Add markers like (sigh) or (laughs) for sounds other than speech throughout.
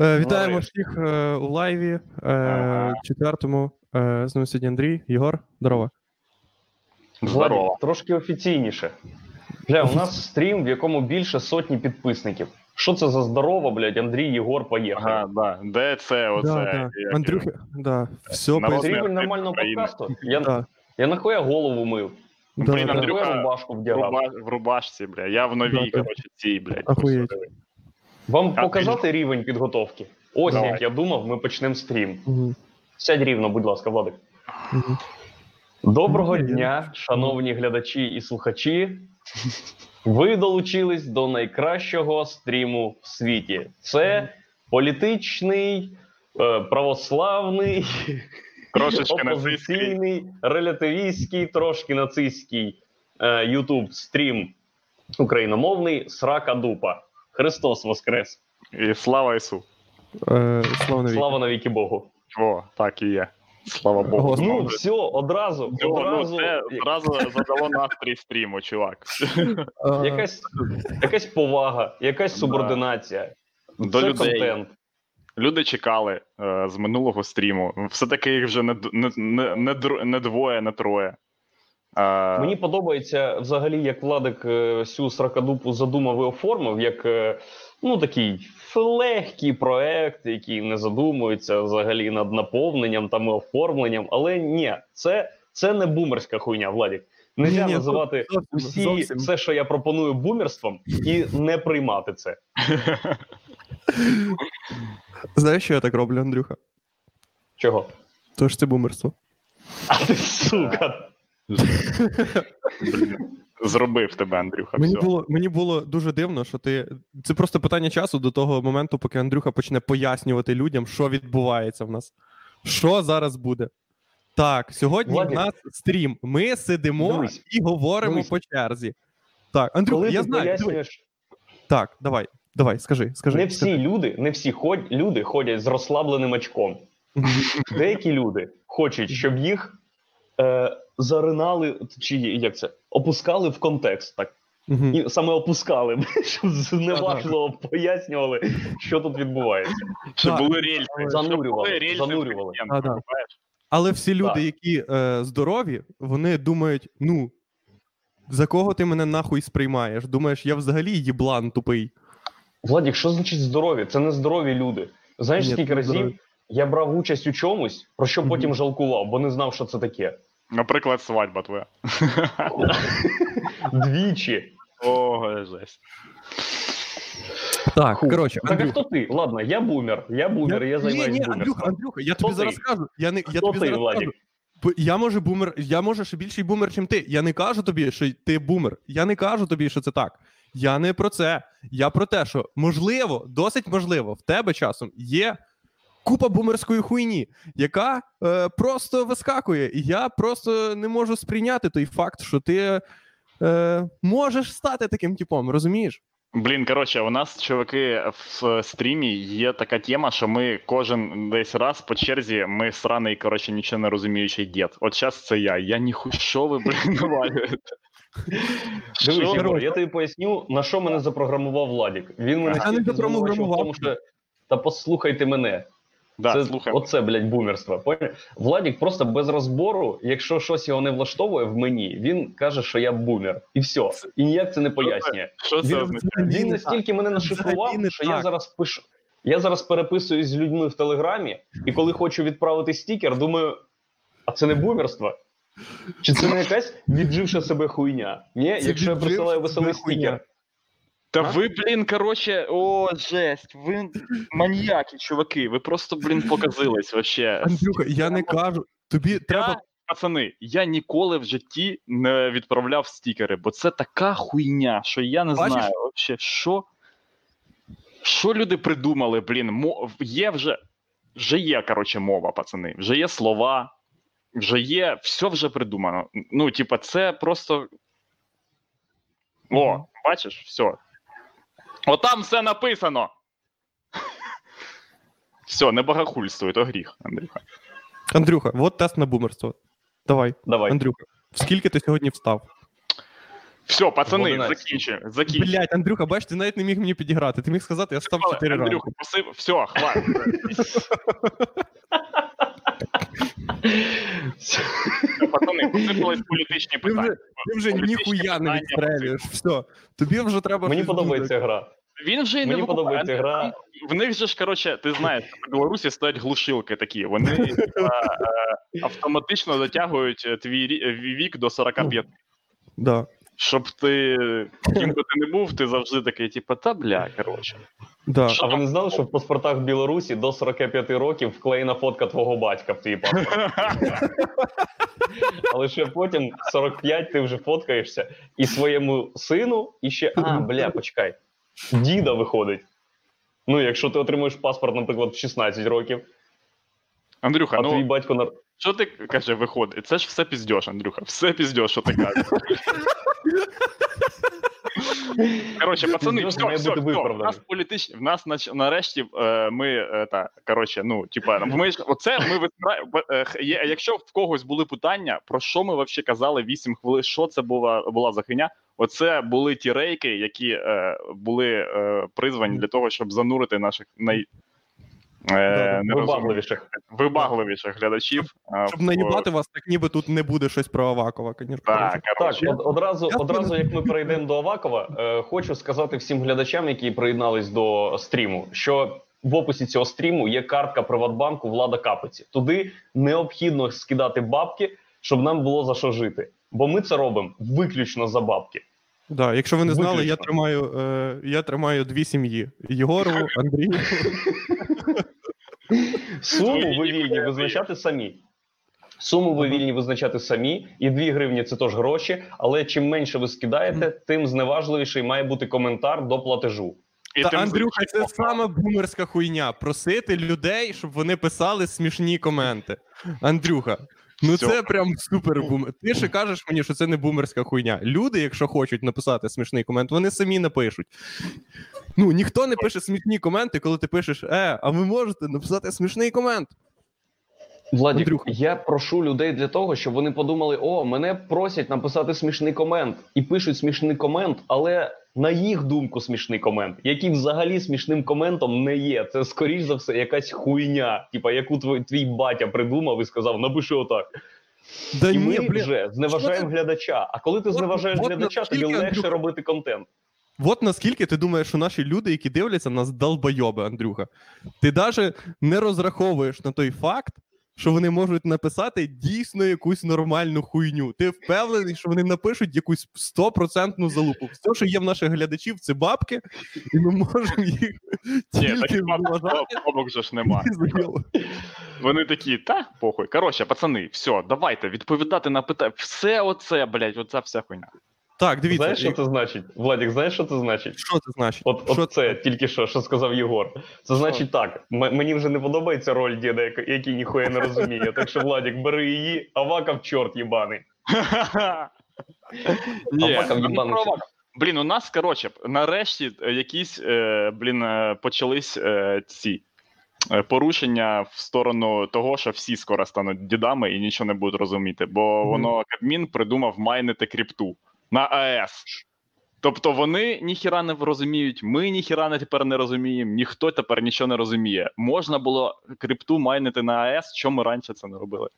Е, Вітаємо всіх е, у лайві е, четвертому. З нами сьогодні Андрій, Єгор. Здорово. Здорово. Трошки офіційніше. Бля, у нас стрім, в якому більше сотні підписників. Що це за здорово, блядь, Андрій, Єгор, поїхали. Ага, да. Де це? Оце? Да, да. Андрюха, да, все рівень нормального подкасту. Я, Да, я нахуя голову мив. да, Блін, да. Андрюха, Нахуя рубашку В, вдягав. руба... в рубашці, бля. Я в новій, коротше, цій, блядь. Охуєть. Вам А, показати рівень підготовки? Ось Давай. як я думав, ми почнемо стрім. Мгм, Сядь рівно, будь ласка, Владик. мгм. Доброго я- дня, шановні глядачі і слухачі. Ви долучились до найкращого стріму в світі. Це політичний, е, православний, Трошечки опозиційний, релятивістський, трошки нацистський е, Ютуб стрім україномовний Срака Дупа. Христос Воскрес! І слава Ісу. Е, Слава навіки. Слава навіки Богу! О, так і є. Слава Богу. Господи. Ну, все, одразу, Ну, ну, одразу. це одразу задало настрій стріму, чувак. Е, Якась, якась повага, якась субординація. До це людей. контент. Люди чекали е, з минулого стріму. Все-таки їх вже не, не, не, не, не двоє, не троє. Е, Мені подобається взагалі, як Владик е, цю сракадупу задумав і оформив, як е, ну такий легкий проект, який не задумується взагалі над наповненням там і оформленням. Але ні, це, це не бумерська хуйня, Владик. Нельзя Ні-ні, називати зовсім, усі зовсім. все, що я пропоную бумерством, і не приймати це. Знаєш, що я так роблю, Андрюха? Чого? Тож це бумерство. А ти сука. Зробив тебе, Андрюха. Мені все. було, мені було дуже дивно, що ти. Це просто питання часу до того моменту, поки Андрюха почне пояснювати людям, що відбувається в нас. Що зараз буде? Так, сьогодні Владик. в нас стрім. Ми сидимо Дивись. і говоримо Дивись. по черзі. Так, Андрюха, Коли я ти знаю. Пояснюєш, Так, давай, давай, скажи, скажи. не всі люди, не всі ход, люди ходять з розслабленим очком. (laughs) Деякі люди хочуть, щоб їх е, заринали, чи як це, опускали в контекст, так. Мгм. І саме опускали, (laughs) щоб зневажливо пояснювали, що тут відбувається. Щоб були рельси. Занурювали, рельси занурювали. контент, Да-да. Але всі люди, Так. які е, здорові, вони думають: ну, за кого ти мене нахуй сприймаєш? Думаєш, я взагалі їблан тупий. Владік, що значить здорові? Це не здорові люди. Знаєш, Ні, скільки разів здорові. я брав участь у чомусь, про що потім жалкував, бо не знав, що це таке. Наприклад, свадьба твоя. (laughs) Двічі. О, жесть. Так, Ху. коротше, Так а хто ти? Ладно, я бумер, я бумер, я, ні, займаюся ні, бумерством. Андрюха, Андрюха, я Хто тобі ти? зараз кажу. Я, не, я тобі ти, зараз Владик? кажу. Я може бумер, я може ще більший бумер, чим ти. Я не кажу тобі, що ти бумер. Я не кажу тобі, що це так. Я не про це. Я про те, що можливо, досить можливо, в тебе часом є купа бумерської хуйні, яка е, просто вискакує. І я просто не можу сприйняти той факт, що ти е, можеш стати таким типом, розумієш? Блін, коротше, у нас, чуваки, в стрімі є така тема, що ми кожен десь раз по черзі, ми сраний, коротше, нічого не розуміючий дід. От зараз це я. Я ніхуй, що ви, блін, навалюєте? Дивись, Єгор, я тобі поясню, на що мене запрограмував Владік. Він мене Я не запрограмував. тому, що та послухайте мене. Да, це, слухай. Оце, блядь, бумерство. Владік просто без розбору, якщо щось його не влаштовує в мені, він каже, що я бумер. І все. І ніяк це не пояснює. Що це Він означає? Він настільки мене нашифрував, що я зараз пишу. Я зараз переписуюсь з людьми в Телеграмі, і коли хочу відправити стікер, думаю, а це не бумерство? Чи це не якась відживша себе хуйня? Ні, Це якщо я присилаю веселий стікер. Та А? ви, блін, коротше, о, жесть, ви маньяки, чуваки, ви просто, блін, показились вообще. Андрюха, я не кажу. Тобі треба. Пацани, я ніколи в житті не відправляв стікери, бо це така хуйня, що я не Бачиш? знаю вообще, що. Що люди придумали, блін, мо... є вже. Вже є, коротше, мова, пацани, вже є слова, вже є, все вже придумано. Ну, типа, це просто. О, бачиш, все. Отам все написано. Все, не богохульствуй, то гріх, Андрюха. Андрюха, от тест на бумерство. Давай, Давай. Андрюха, скільки ти сьогодні встав? Все, пацани, 11. закінчуємо. Закінчуємо. Блять, Андрюха, бач, ти навіть не міг мені підіграти. Ти міг сказати, я став 4 ранку. Андрюха, посип, все, хватить. (laughs) Пацани, посипались політичні питання. ти вже ніхуя не відстрелюєш. Все. Тобі вже треба. Мені подобається гра. Він вже й не подобається гра. В них же ж, коротше, ти знаєш, в Білорусі стоять глушилки такі. Вони е, автоматично затягують е, твій вік до 45. Да. Щоб ти, ким би ти не був, ти завжди такий, типу, та бля, коротше. Да. А ви не знали, що в паспортах в Білорусі до 45 років вклеєна фотка твого батька в твій паспорт. Але ще потім 45 ти вже фоткаєшся і своєму сину, і ще. А, бля, почекай. Діда виходить. Ну, якщо ти отримуєш паспорт, наприклад, в 16 років, Андрюха, а ну твій батько на що ти каже, виходить? Це ж все піздьош, Андрюха. Все піздьош, що ти кажеш. Коротше, пацани, все, все, все. В нас політичні, в нас нач- нарешті е, ми е, та коротше, ну типа, ми ж оце ми витра- е, Якщо в когось були питання, про що ми вообще казали 8 хвилин, що це була була за хиня? Оце були ті рейки, які е, були призвані для того, щоб занурити наших най е, вибагливіших. вибагливіших глядачів. Щоб наїбати вас, так ніби тут не буде щось про Авакова, звісно. Так, Так, од- одразу, одразу як ми перейдемо до Авакова, е, хочу сказати всім глядачам, які приєднались до стріму, що в описі цього стріму є картка Приватбанку Влада Капиці. Туди необхідно скидати бабки, щоб нам було за що жити. Бо ми це робимо виключно за бабки. Да, якщо ви не знали, я тримаю, е, я тримаю дві сім'ї: Єгорову, (laughs) Андрію. Суму ви вільні визначати самі. Суму ви вільні визначати самі, і 2 гривні це теж гроші. Але чим менше ви скидаєте, тим зневажливіший має бути коментар до платежу. І Та тим Андрюха, це саме бумерська хуйня. Просити людей, щоб вони писали смішні коменти. Андрюха, ну Всьо. це прям супер бумер. Ти ще кажеш мені, що це не бумерська хуйня. Люди, якщо хочуть написати смішний комент, вони самі напишуть. Ну, ніхто не пише смішні коменти, коли ти пишеш: Е, а ви можете написати смішний комент. Владік, Андрюха. я прошу людей для того, щоб вони подумали: о, мене просять написати смішний комент, і пишуть смішний комент, але на їх думку смішний комент, який взагалі смішним коментом не є. Це скоріш за все якась хуйня, типа яку твій, твій батя придумав і сказав: напиши отак. Да І ні, ми блін. вже зневажаємо глядача. А коли ти От- зневажаєш от глядача, тобі легше Андрюха? робити контент. От наскільки ти думаєш, що наші люди, які дивляться, нас долбойоби, Андрюха. Ти навіть не розраховуєш на той факт, що вони можуть написати дійсно якусь нормальну хуйню. Ти впевнений, що вони напишуть якусь стопроцентну залупу. Все, що є в наших глядачів, це бабки, і ми можемо їх тільки бабок же ж нема. і зайобувати. Вони такі, та похуй. Коротше, пацани, все, давайте відповідати на питання. Все оце, блядь, оця вся хуйня. Так, дивіться, Знаєш, що це значить? Владік, знаєш, що це значить? що це значить? От, Що от це тільки що, що сказав Єгор. Це значить так: м- мені вже не подобається роль діда, який ніхуя не розуміє. Так що, Владік, бери її, а вакав чорт їбаний. (laughs) Ні, Аваков. Аваков. Блін, у нас, коротше, нарешті е, якісь, е, блін, е, почались е, ці е, порушення в сторону того, що всі скоро стануть дідами і нічого не будуть розуміти, бо воно Кабмін придумав майнити крипту на АЕС. Тобто вони ніхіра не розуміють, ми ніхіра не тепер не розуміємо, ніхто тепер нічого не розуміє. Можна було крипту майнити на АЕС, чому ми раніше це не робили?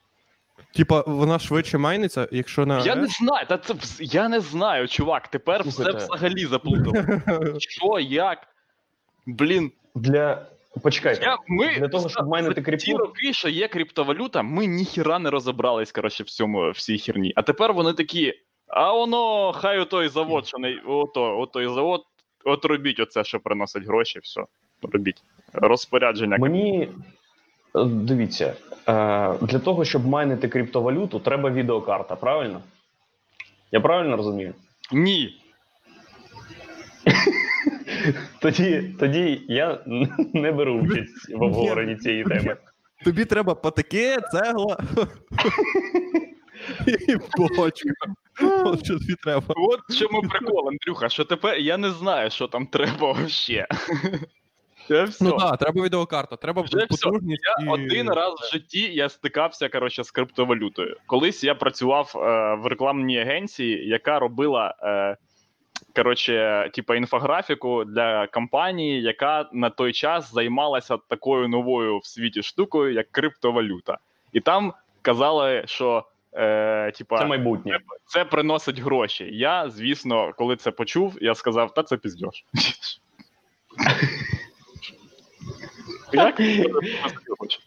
Типа, вона швидше майниться, якщо на. Я не знаю, та це я не знаю, чувак. Тепер все взагалі заплутало. (laughs) Що, як? Блін, Для. Почекайте. я, ми Для того, щоб майнити крипту? ті роки, що є криптовалюта, ми ніхіра не розібрались, коротше, в цьому в цій херні. А тепер вони такі: а воно, хай отой завод, що не ото, отой завод, от робіть оце, що приносить гроші, все. Робіть. Розпорядження. Мені е, дивіться, е, для того, щоб майнити криптовалюту, треба відеокарта, правильно? Я правильно розумію? Ні. Тоді, тоді я не беру участь в обговоренні цієї теми. Тобі треба патики, цегла. І бочка. От що тобі треба. От чому прикол, Андрюха, що тепер я не знаю, що там треба вообще. Ну так, треба відеокарта, треба Вже все. потужність. Я і... один раз в житті я стикався коротше, з криптовалютою. Колись я працював е, в рекламній агенції, яка робила е, коротше, типа інфографіку для компанії, яка на той час займалася такою новою в світі штукою, як криптовалюта. І там казали, що е, типа, Це майбутнє. це приносить гроші. Я, звісно, коли це почув, я сказав, та це. (laughs) Як це гроші?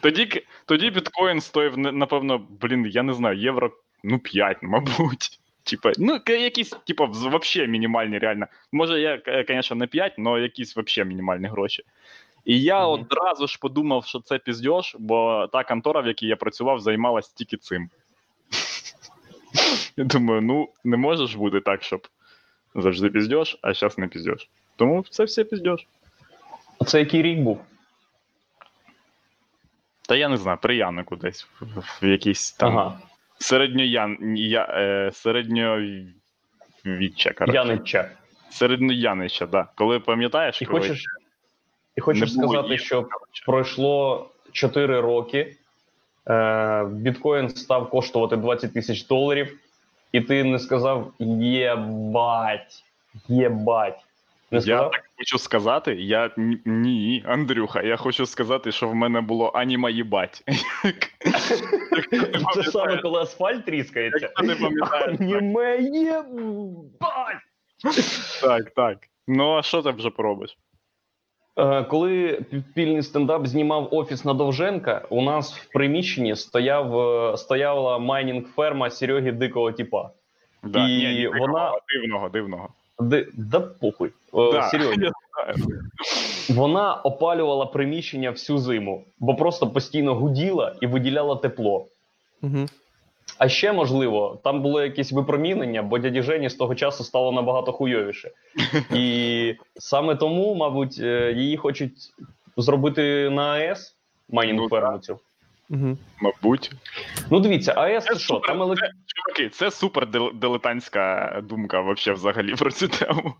Тоді, тоді біткоін стоїв, напевно, блін, я не знаю, євро, ну, 5, мабуть. Типа, ну, якісь, типа, взагалі мінімальні, реально. Може, я, звісно, не 5, але якісь взагалі мінімальні гроші. І я Мгм. одразу ж подумав, що це піздєш, бо та контора, в якій я працював, займалась тільки цим. Я думаю, ну не може ж бути так, щоб завжди піздєш, а зараз не піздєш. Тому це все піздєш. А це який рік був? Та я не знаю, при Янику десь в, в якійсь там Ага. середньоян, я, е, середньовіччя, коротше. Янича. Середньоянича, да. Коли пам'ятаєш, І коли хочеш, і хочеш сказати, що пройшло 4 роки, біткоін став коштувати 20 тисяч доларів, і ти не сказав єбать, єбать. Не Я так хочу сказати, я ні, Андрюха, я хочу сказати, що в мене було аніма їбать. Це саме коли асфальт тріскається. Аніме єбать! Так, так. Ну, а що ти вже поробиш? Е, Коли підпільний стендап знімав офіс на Довженка, у нас в приміщенні стояв, е, стояла майнінг-ферма Сереги Дикого Тіпа. Да, І ні, ні, вона- дивного, дивного. Де, да похуй. Е, Да, (laughs) знаю. Вона опалювала приміщення всю зиму, бо просто постійно гуділа і виділяла тепло. Угу. А ще можливо, там було якесь випромінення, бо дяді Жені з того часу стало набагато хуйовіше. І саме тому, мабуть, е, її хочуть зробити на АЕС майнінг Ну, ферму цю. Угу. Мабуть. Ну дивіться, АЕС Це що? супер, Там елек... це, чуваки, це супер дилетантська думка вообще взагалі про цю тему.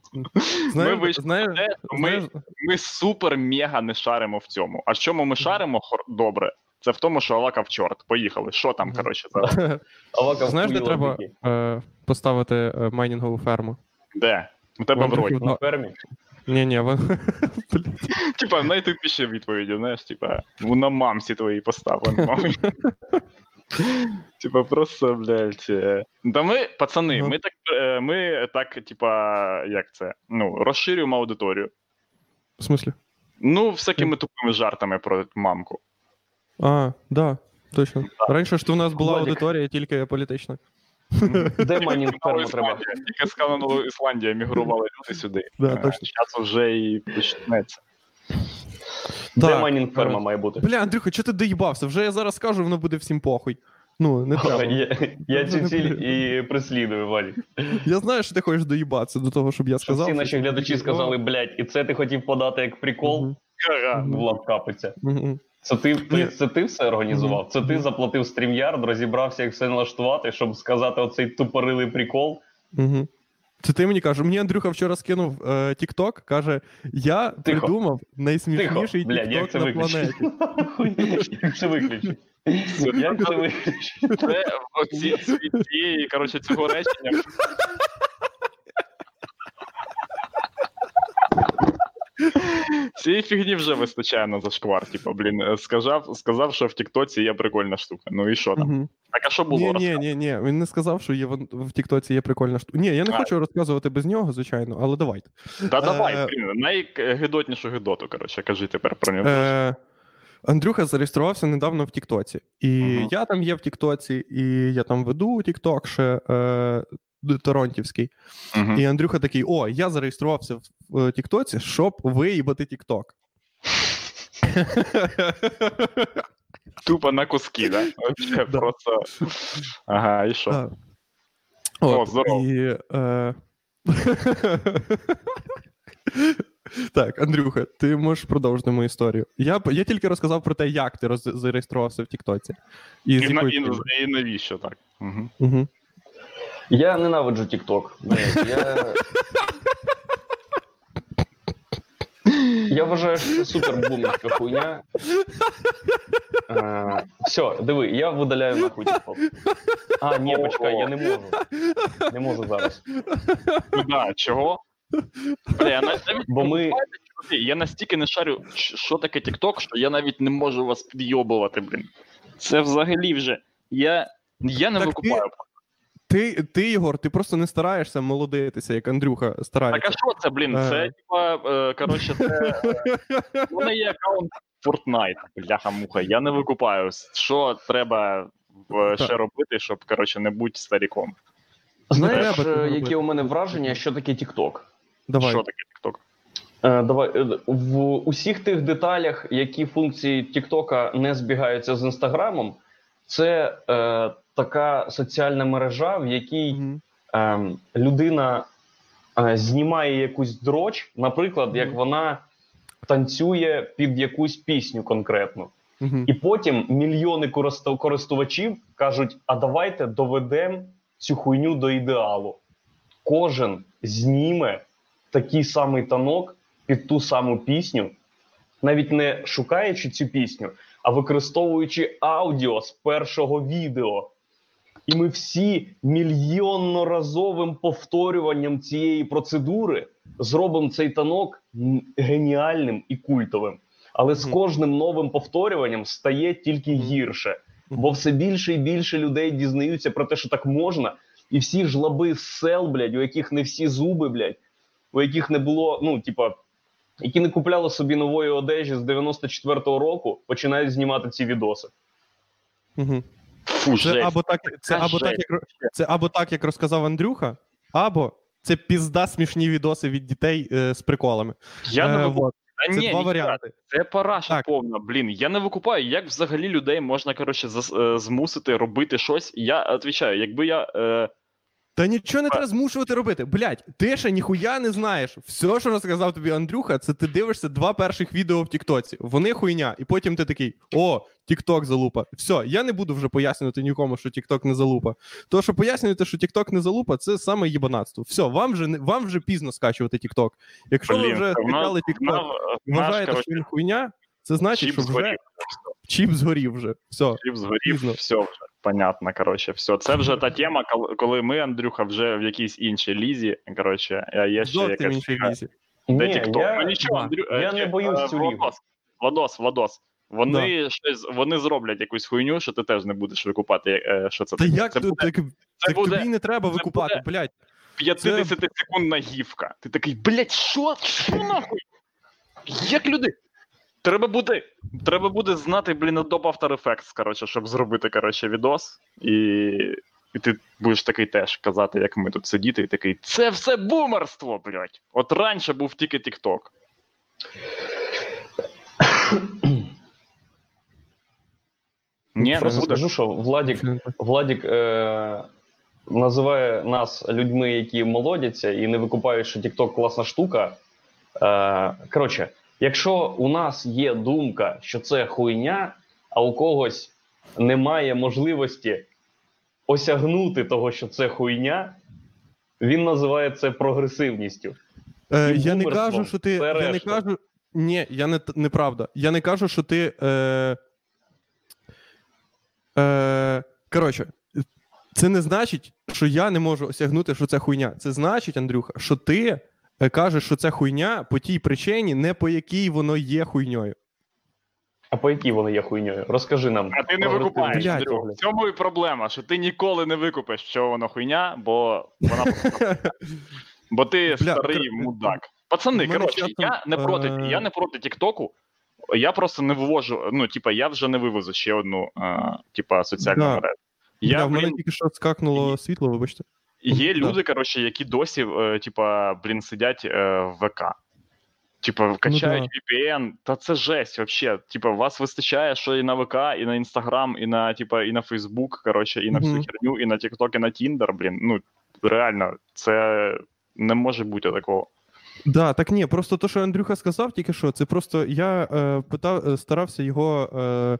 Знаєш, вийшли знаєш, Це ми, знаєш, ми супер мега не шаримо в цьому. А в чому ми шаримо добре? Це в тому, що Авакав чорт. Поїхали. Що там, коротше, зараз? (laughs) Авака знаєш, де треба е, поставити е, майнінгову ферму? Де? У тебе в роті. на фермі. Ні, ні, вон... (laughs) Типа, найтупіші відповіді, знаєш, типа, на мамці твої поставлені. (laughs) Типа, просто, блядь. е. Та ми, пацани, Ну. ми так, е, ми так, типа, як це? Ну, розширюємо аудиторію. В смислі? Ну, всякими тупими жартами про мамку. А, да, точно. Раніше ж то у нас була Владик. аудиторія тільки політична. Де майнінг ферму треба? Тільки з Канаду Ісландія мігрували люди сюди. (laughs) Да, точно. Зараз вже і почнеться. Де Так, майнінг ферма має бути? Бля, Андрюха, чого ти доїбався? Вже я зараз скажу, воно буде всім похуй. Ну, не треба. Я, я цю ціль і прислідую, Валік. Я знаю, що ти хочеш доїбатися до того, щоб я Щоб сказав. всі наші глядачі сказали, блядь, і це ти хотів подати як прикол Мгм, Ага. в лапкапиця. мгм. Це ти, ти, це ти все організував? Це ти заплатив StreamYard, розібрався, як все налаштувати, щоб сказати оцей тупорилий прикол. Мгм. Це ти мені кажеш, мені Андрюха вчора скинув е, каже: я Тихо. придумав найсмішніший TikTok на виключити? планеті. Як це виключити? Як це виключити? Це оці коротше, цього речення. Цієї фігні вже вистачає на зашквар. Типу, блін, е, сказав, сказав, що в Тіктоці є прикольна штука. Ну і що там? Мгм. Так, а що було? Ні, ні, ні, ні. Він не сказав, що є в, Тіктоці є прикольна штука. Ні, я не А. хочу розказувати без нього, звичайно, але давайте. Та давай, Е, блін, найгидотнішу гидоту, коротше, кажи тепер про нього. Е, Андрюха зареєструвався недавно в Тіктоці. І Мгм. я там є в Тіктоці, і я там веду Тікток ще е, Торонтівський. Мгм. І Андрюха такий: о, я зареєструвався в е, Тіктоці, щоб виїбати Тікток. Тупо на куски, да? Вообще Да. просто. Ага, і що? Так. О, От, здорово. І, е... (laughs) так, Андрюха, ти можеш продовжити мою історію. Я, я тільки розказав про те, як ти роз... зареєструвався в Тіктоці. І, І, на, і, і навіщо так? Угу. Мгм. Я ненавиджу TikTok. Я... Я вважаю, що це супер бумерська хуйня. Е, все, диви, я видаляю нахуй TikTok. А, ні, почекай, я не можу. Не можу зараз. Куда? Чого? Бля, я навіть Бо ми. я настільки не шарю, що таке TikTok, що я навіть не можу вас підйобувати, блін. Це взагалі вже. Я, я не Так викупаю. Ти, ти, Єгор, ти просто не стараєшся молодитися, як Андрюха старається. Так а що це, блін? Це Е. типа, е, коротше, це. мене є аккаунт Fortnite, бляха-муха. Я не викупаю. Що треба е, ще робити, щоб коротше, не бути старіком? Знаєш, треба цього робити. яке у мене враження, що таке TikTok? Давай. Що таке TikTok? Давай в усіх тих деталях, які функції Тіктока не збігаються з інстаграмом, це е, така соціальна мережа, в якій е, людина е, знімає якусь дроч, наприклад, як вона танцює під якусь пісню конкретну. Мгм. І потім мільйони користувачів кажуть: а давайте доведемо цю хуйню до ідеалу. Кожен зніме такий самий танок під ту саму пісню, навіть не шукаючи цю пісню, а використовуючи аудіо з першого відео. І ми всі мільйонноразовим повторюванням цієї процедури зробимо цей танок геніальним і культовим. Але з кожним новим повторюванням стає тільки гірше, бо все більше і більше людей дізнаються про те, що так можна, і всі жлоби з сел, блядь, у яких не всі зуби, блядь, у яких не було, ну, типа, які не купляли собі нової одежі з 94-го року, починають знімати ці відоси. Мгм. Фу, Це жесть. або так, це або так, як це або так, як розказав Андрюха, або це пізда смішні відоси від дітей е, з приколами. Я не Е, вот. Це ні, два ні, варіанти. Це параша Так. повна, блін. Я не викупаю, як взагалі людей можна коротше е, змусити робити щось. Я відповідаю, якби я. Е, Та нічого не треба змушувати робити. Блять, ти ще ніхуя не знаєш. Все, що розказав тобі Андрюха, це ти дивишся два перших відео в Тіктоці. Вони хуйня, і потім ти такий: о, Тікток залупа. Все, я не буду вже пояснювати нікому, що Тікток не залупа. То, що пояснюєте, що Тікток не залупа, це саме їбанатство. Все, вам вже не вам вже пізно скачувати Тікток. Якщо ви вже скачали Тікток, вважаєте, що він хуйня, це значить, чіп що вже згорів. чіп згорів вже. Все. Чіп згорів, Пізно. все вже понятно. Коротше, все. Це вже та тема, коли- ми, Андрюха, вже в якійсь іншій лізі. Коротше, а є ще Зовсім якась іншій візі. Де Ні, TikTok? я, Ну нічого. Андрю, я не боюсь е, цю лігу. Владос, Владос, Владос. Вони щось вони зроблять якусь хуйню, що ти теж не будеш викупати, е, що це Та таке. як це буде, так, це так буде тобі не треба викупати, блядь. 50 секундна гівка. Ти такий, блять, що? Що нахуй? Як люди? Треба буде, треба буде знати, блін, Adobe After Effects, коротше, щоб зробити, коротше, відос. І, і ти будеш такий теж казати, як ми тут сидіти, і такий, це все бумерство, блядь. От раніше був тільки TikTok. Ні, не буде. скажу, що Владік, Владік е, називає нас людьми, які молодяться і не викупають, що TikTok класна штука. Е, коротше, якщо у нас є думка, що це хуйня, а у когось немає можливості осягнути того, що це хуйня, він називає це прогресивністю. Е, я не кажу, що ти. Я не кажу. Ні, я не неправда. Я не кажу, що ти. Е, е, коротше, це не значить, що я не можу осягнути, що це хуйня. Це значить, Андрюха, що ти е, кажеш, що це хуйня по тій причині, не по якій воно є хуйньою. А по якій вони є хуйньою? Розкажи нам. А ти не викупаєш. В цьому і проблема, що ти ніколи не викупиш, що воно хуйня, бо вона (laughs) бо ти старий мудак. Пацани, коротше, часом, я не проти, е, я не проти Тіктоку. Я просто не вивожу. Ну, типа, я вже не вивезу ще одну, е, типа, соціальну мережу. Я, Я, в мене блін, тільки що скакнуло світло, вибачте. Є люди, коротше, які досі, е, типа, блін, сидять е, в ВК. Типа, качають VPN, та це жесть вообще. Типа, вас вистачає, що і на ВК, і на Інстаграм, і на, типа, і на Фейсбук, коротше, і на всю Мгм. херню, і на TikTok, і на Tinder, блін. Ну, реально, це не може бути такого. Да, так ні, просто то, що Андрюха сказав, тільки що, це просто я е, питав, е, старався його е,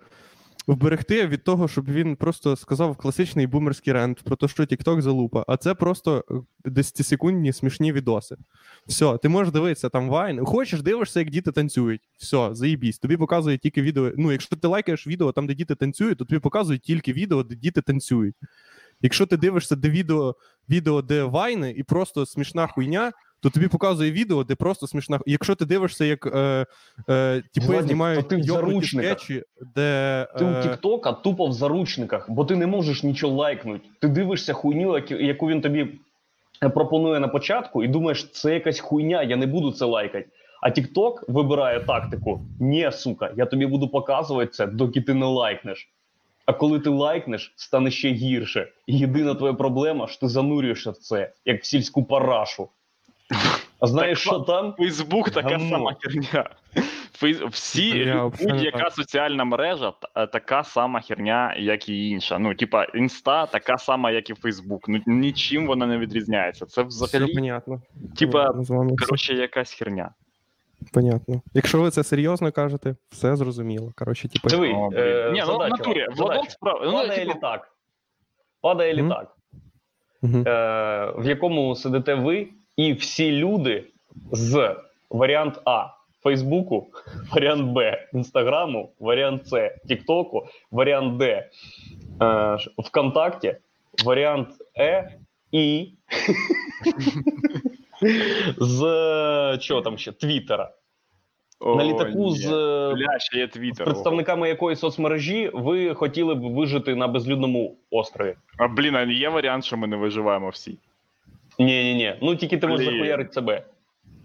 вберегти від того, щоб він просто сказав класичний бумерський рент про те, що TikTok залупа, а це просто 10-секундні смішні відоси. Все, ти можеш дивитися там вайн. Хочеш, дивишся, як діти танцюють. Все, заїбісь. Тобі показує тільки відео. Ну, якщо ти лайкаєш відео там, де діти танцюють, то тобі показують тільки відео, де діти танцюють. Якщо ти дивишся, де відео, відео, де вайни, і просто смішна хуйня, то тобі показує відео, де просто смішна. Якщо ти дивишся, як е, е, Владик, знімають ти в заручниках. скетчі, де Ти у е, Тіктока тупо в заручниках, бо ти не можеш нічого лайкнути. Ти дивишся хуйню, яку- він тобі е, пропонує на початку, і думаєш, це якась хуйня, я не буду це лайкати. А TikTok вибирає тактику: ні, сука, я тобі буду показувати це, доки ти не лайкнеш. А коли ти лайкнеш, стане ще гірше. І єдина твоя проблема, що ти занурюєшся в це, як в сільську парашу. А знаєш, Так, що там? Фейсбук така Говно. сама херня. Фейс... Всі будь-яка соціальна мережа е, така сама херня, як і інша. Ну, типа, інста така сама, як і Фейсбук. Ну нічим вона не відрізняється. Це взагалі, понятно. типа, все коротше, якась херня. понятно. Якщо ви це серйозно кажете, все зрозуміло. Коротше, типу, Диви, О, е, Ні, ну в задача натурі, Владос задача. справ... ну, Падає типу, літак. Падає літак, Мгм. е, в якому сидите ви і всі люди з варіант А Фейсбуку, варіант Б Інстаграму, варіант С Тіктоку, варіант Д е, ВКонтакті, варіант Е і (laughs) з чого там ще Твіттера. На літаку ні. з Бля, є з представниками якої соцмережі ви хотіли б вижити на безлюдному острові? А блін, а є варіант, що ми не виживаємо всі. Ні, ні, ні. Ну тільки ти можеш захуярити себе.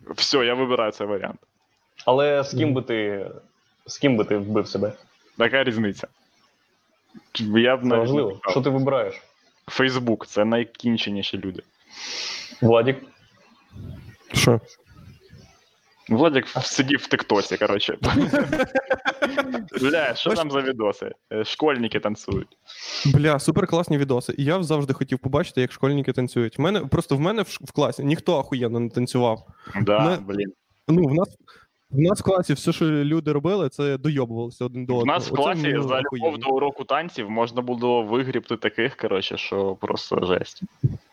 Все, я вибираю цей варіант. Але з ким би ти з ким би ти вбив себе? Така різниця. Я б Це важливо. Що ти вибираєш? Фейсбук це найкінченіші люди. Владік. Що? Владик сидів в Тиктоці, коротше. (laughs) Бля, що там за відоси? Е, Школьники танцюють. Бля, супер класні відоси. І я завжди хотів побачити, як школьники танцюють. В мене просто в мене в, в класі ніхто ахуєнно не танцював. Да, Ми, блін. Ну, в нас. В нас в класі все, що люди робили, це дойобувалися один до У одного. нас в Оце, класі ну, за любов до уроку танців можна було вигрібти таких, коротше, що просто жесть.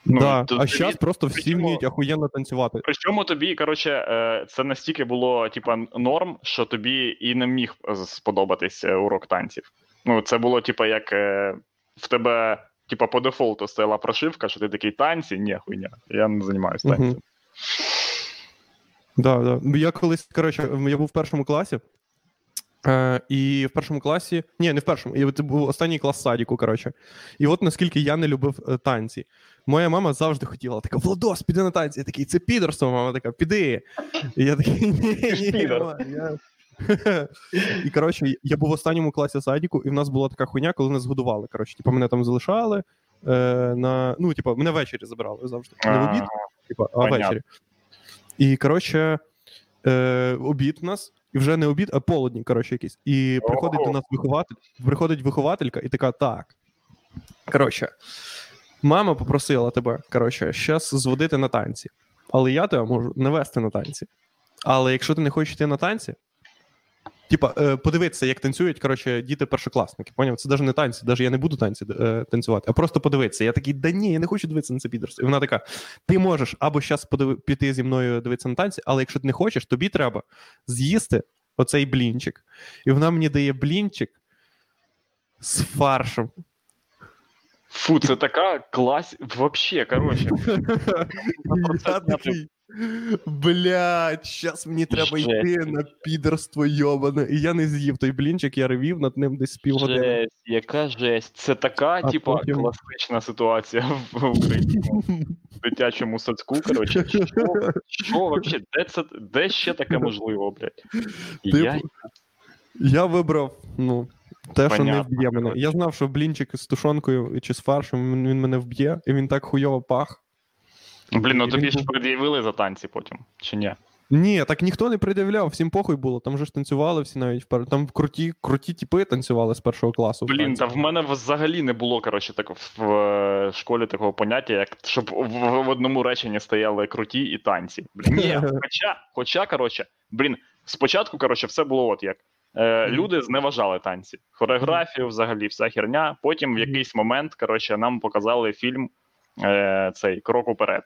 Ну, да. то А зараз просто всі вміють охуєнно танцювати. Причому тобі, коротше, е, це настільки було, типа, норм, що тобі і не міг сподобатись е, урок танців. Ну, це було, типа, як е, в тебе, типа, по дефолту стояла прошивка, що ти такий танці, ні, хуйня, я не займаюся Мгм. танцем. Да, да. Я колись, коротше, я був в першому класі. Е, і в першому класі. Ні, не в першому. І це був останній клас садіку, коротше. І от наскільки я не любив е, танці. Моя мама завжди хотіла така: Владос, піди на танці. Я такий, це підерство, мама така, піди. І я такий, ні, ні, мама, я... (laughs) І коротше, я був в останньому класі садіку, і в нас була така хуйня, коли нас годували. Коротше, типу, мене там залишали. Е, на... Ну, типу, мене ввечері забирали завжди. Не в обід, типу, а ввечері. І, коротше, е, обід у нас, і вже не обід, а полудні, коротше, якийсь. І приходить до нас вихователь, приходить вихователька і така: так. Коротше, мама попросила тебе, коротше, щас зводити на танці. Але я тебе можу не вести на танці. Але якщо ти не хочеш йти на танці, типа, е, подивитися, як танцюють, коротше, діти першокласники. Поняв? Це навіть не танці, навіть я не буду танці е, танцювати, а просто подивитися. Я такий, да ні, я не хочу дивитися на це підерство. І вона така: ти можеш або зараз подиви- піти зі мною дивитися на танці, але якщо ти не хочеш, тобі треба з'їсти оцей блінчик. І вона мені дає блінчик з фаршем. Фу, це така клас. Вообще, коротше. (laughs) Я такий, зараз мені треба Жесть. йти на підерство йобане. І я не з'їв той блінчик, я ревів над ним десь півгодини. Жесть, яка жесть. Це така, А типа, потім- класична ситуація в українському (laughs) дитячому садку. Коротше, що, що вообще, де це де ще таке можливо, блядь? Типу, Я... Я вибрав, ну, те, що не Понятно, вб'є мене. коротше. Я знав, що блінчик з тушонкою чи з фаршем він, він мене вб'є, і він так хуйово пах. Блін, ну тобі ж (laughs) пред'явили за танці потім, чи ні? Ні, так ніхто не пред'являв, всім похуй було. Там же ж танцювали всі навіть впер- Там круті, круті тіпи танцювали з першого класу. Блін, та в мене взагалі не було, коротше, так в е, школі такого поняття, як щоб в, в одному реченні стояли круті і танці. Блін, ні, хоча, хоча, коротше, блін, спочатку, коротше, все було от як. Е, Люди зневажали танці, хореографію, взагалі, вся херня. Потім в якийсь момент, коротше, нам показали фільм е, цей крок уперед,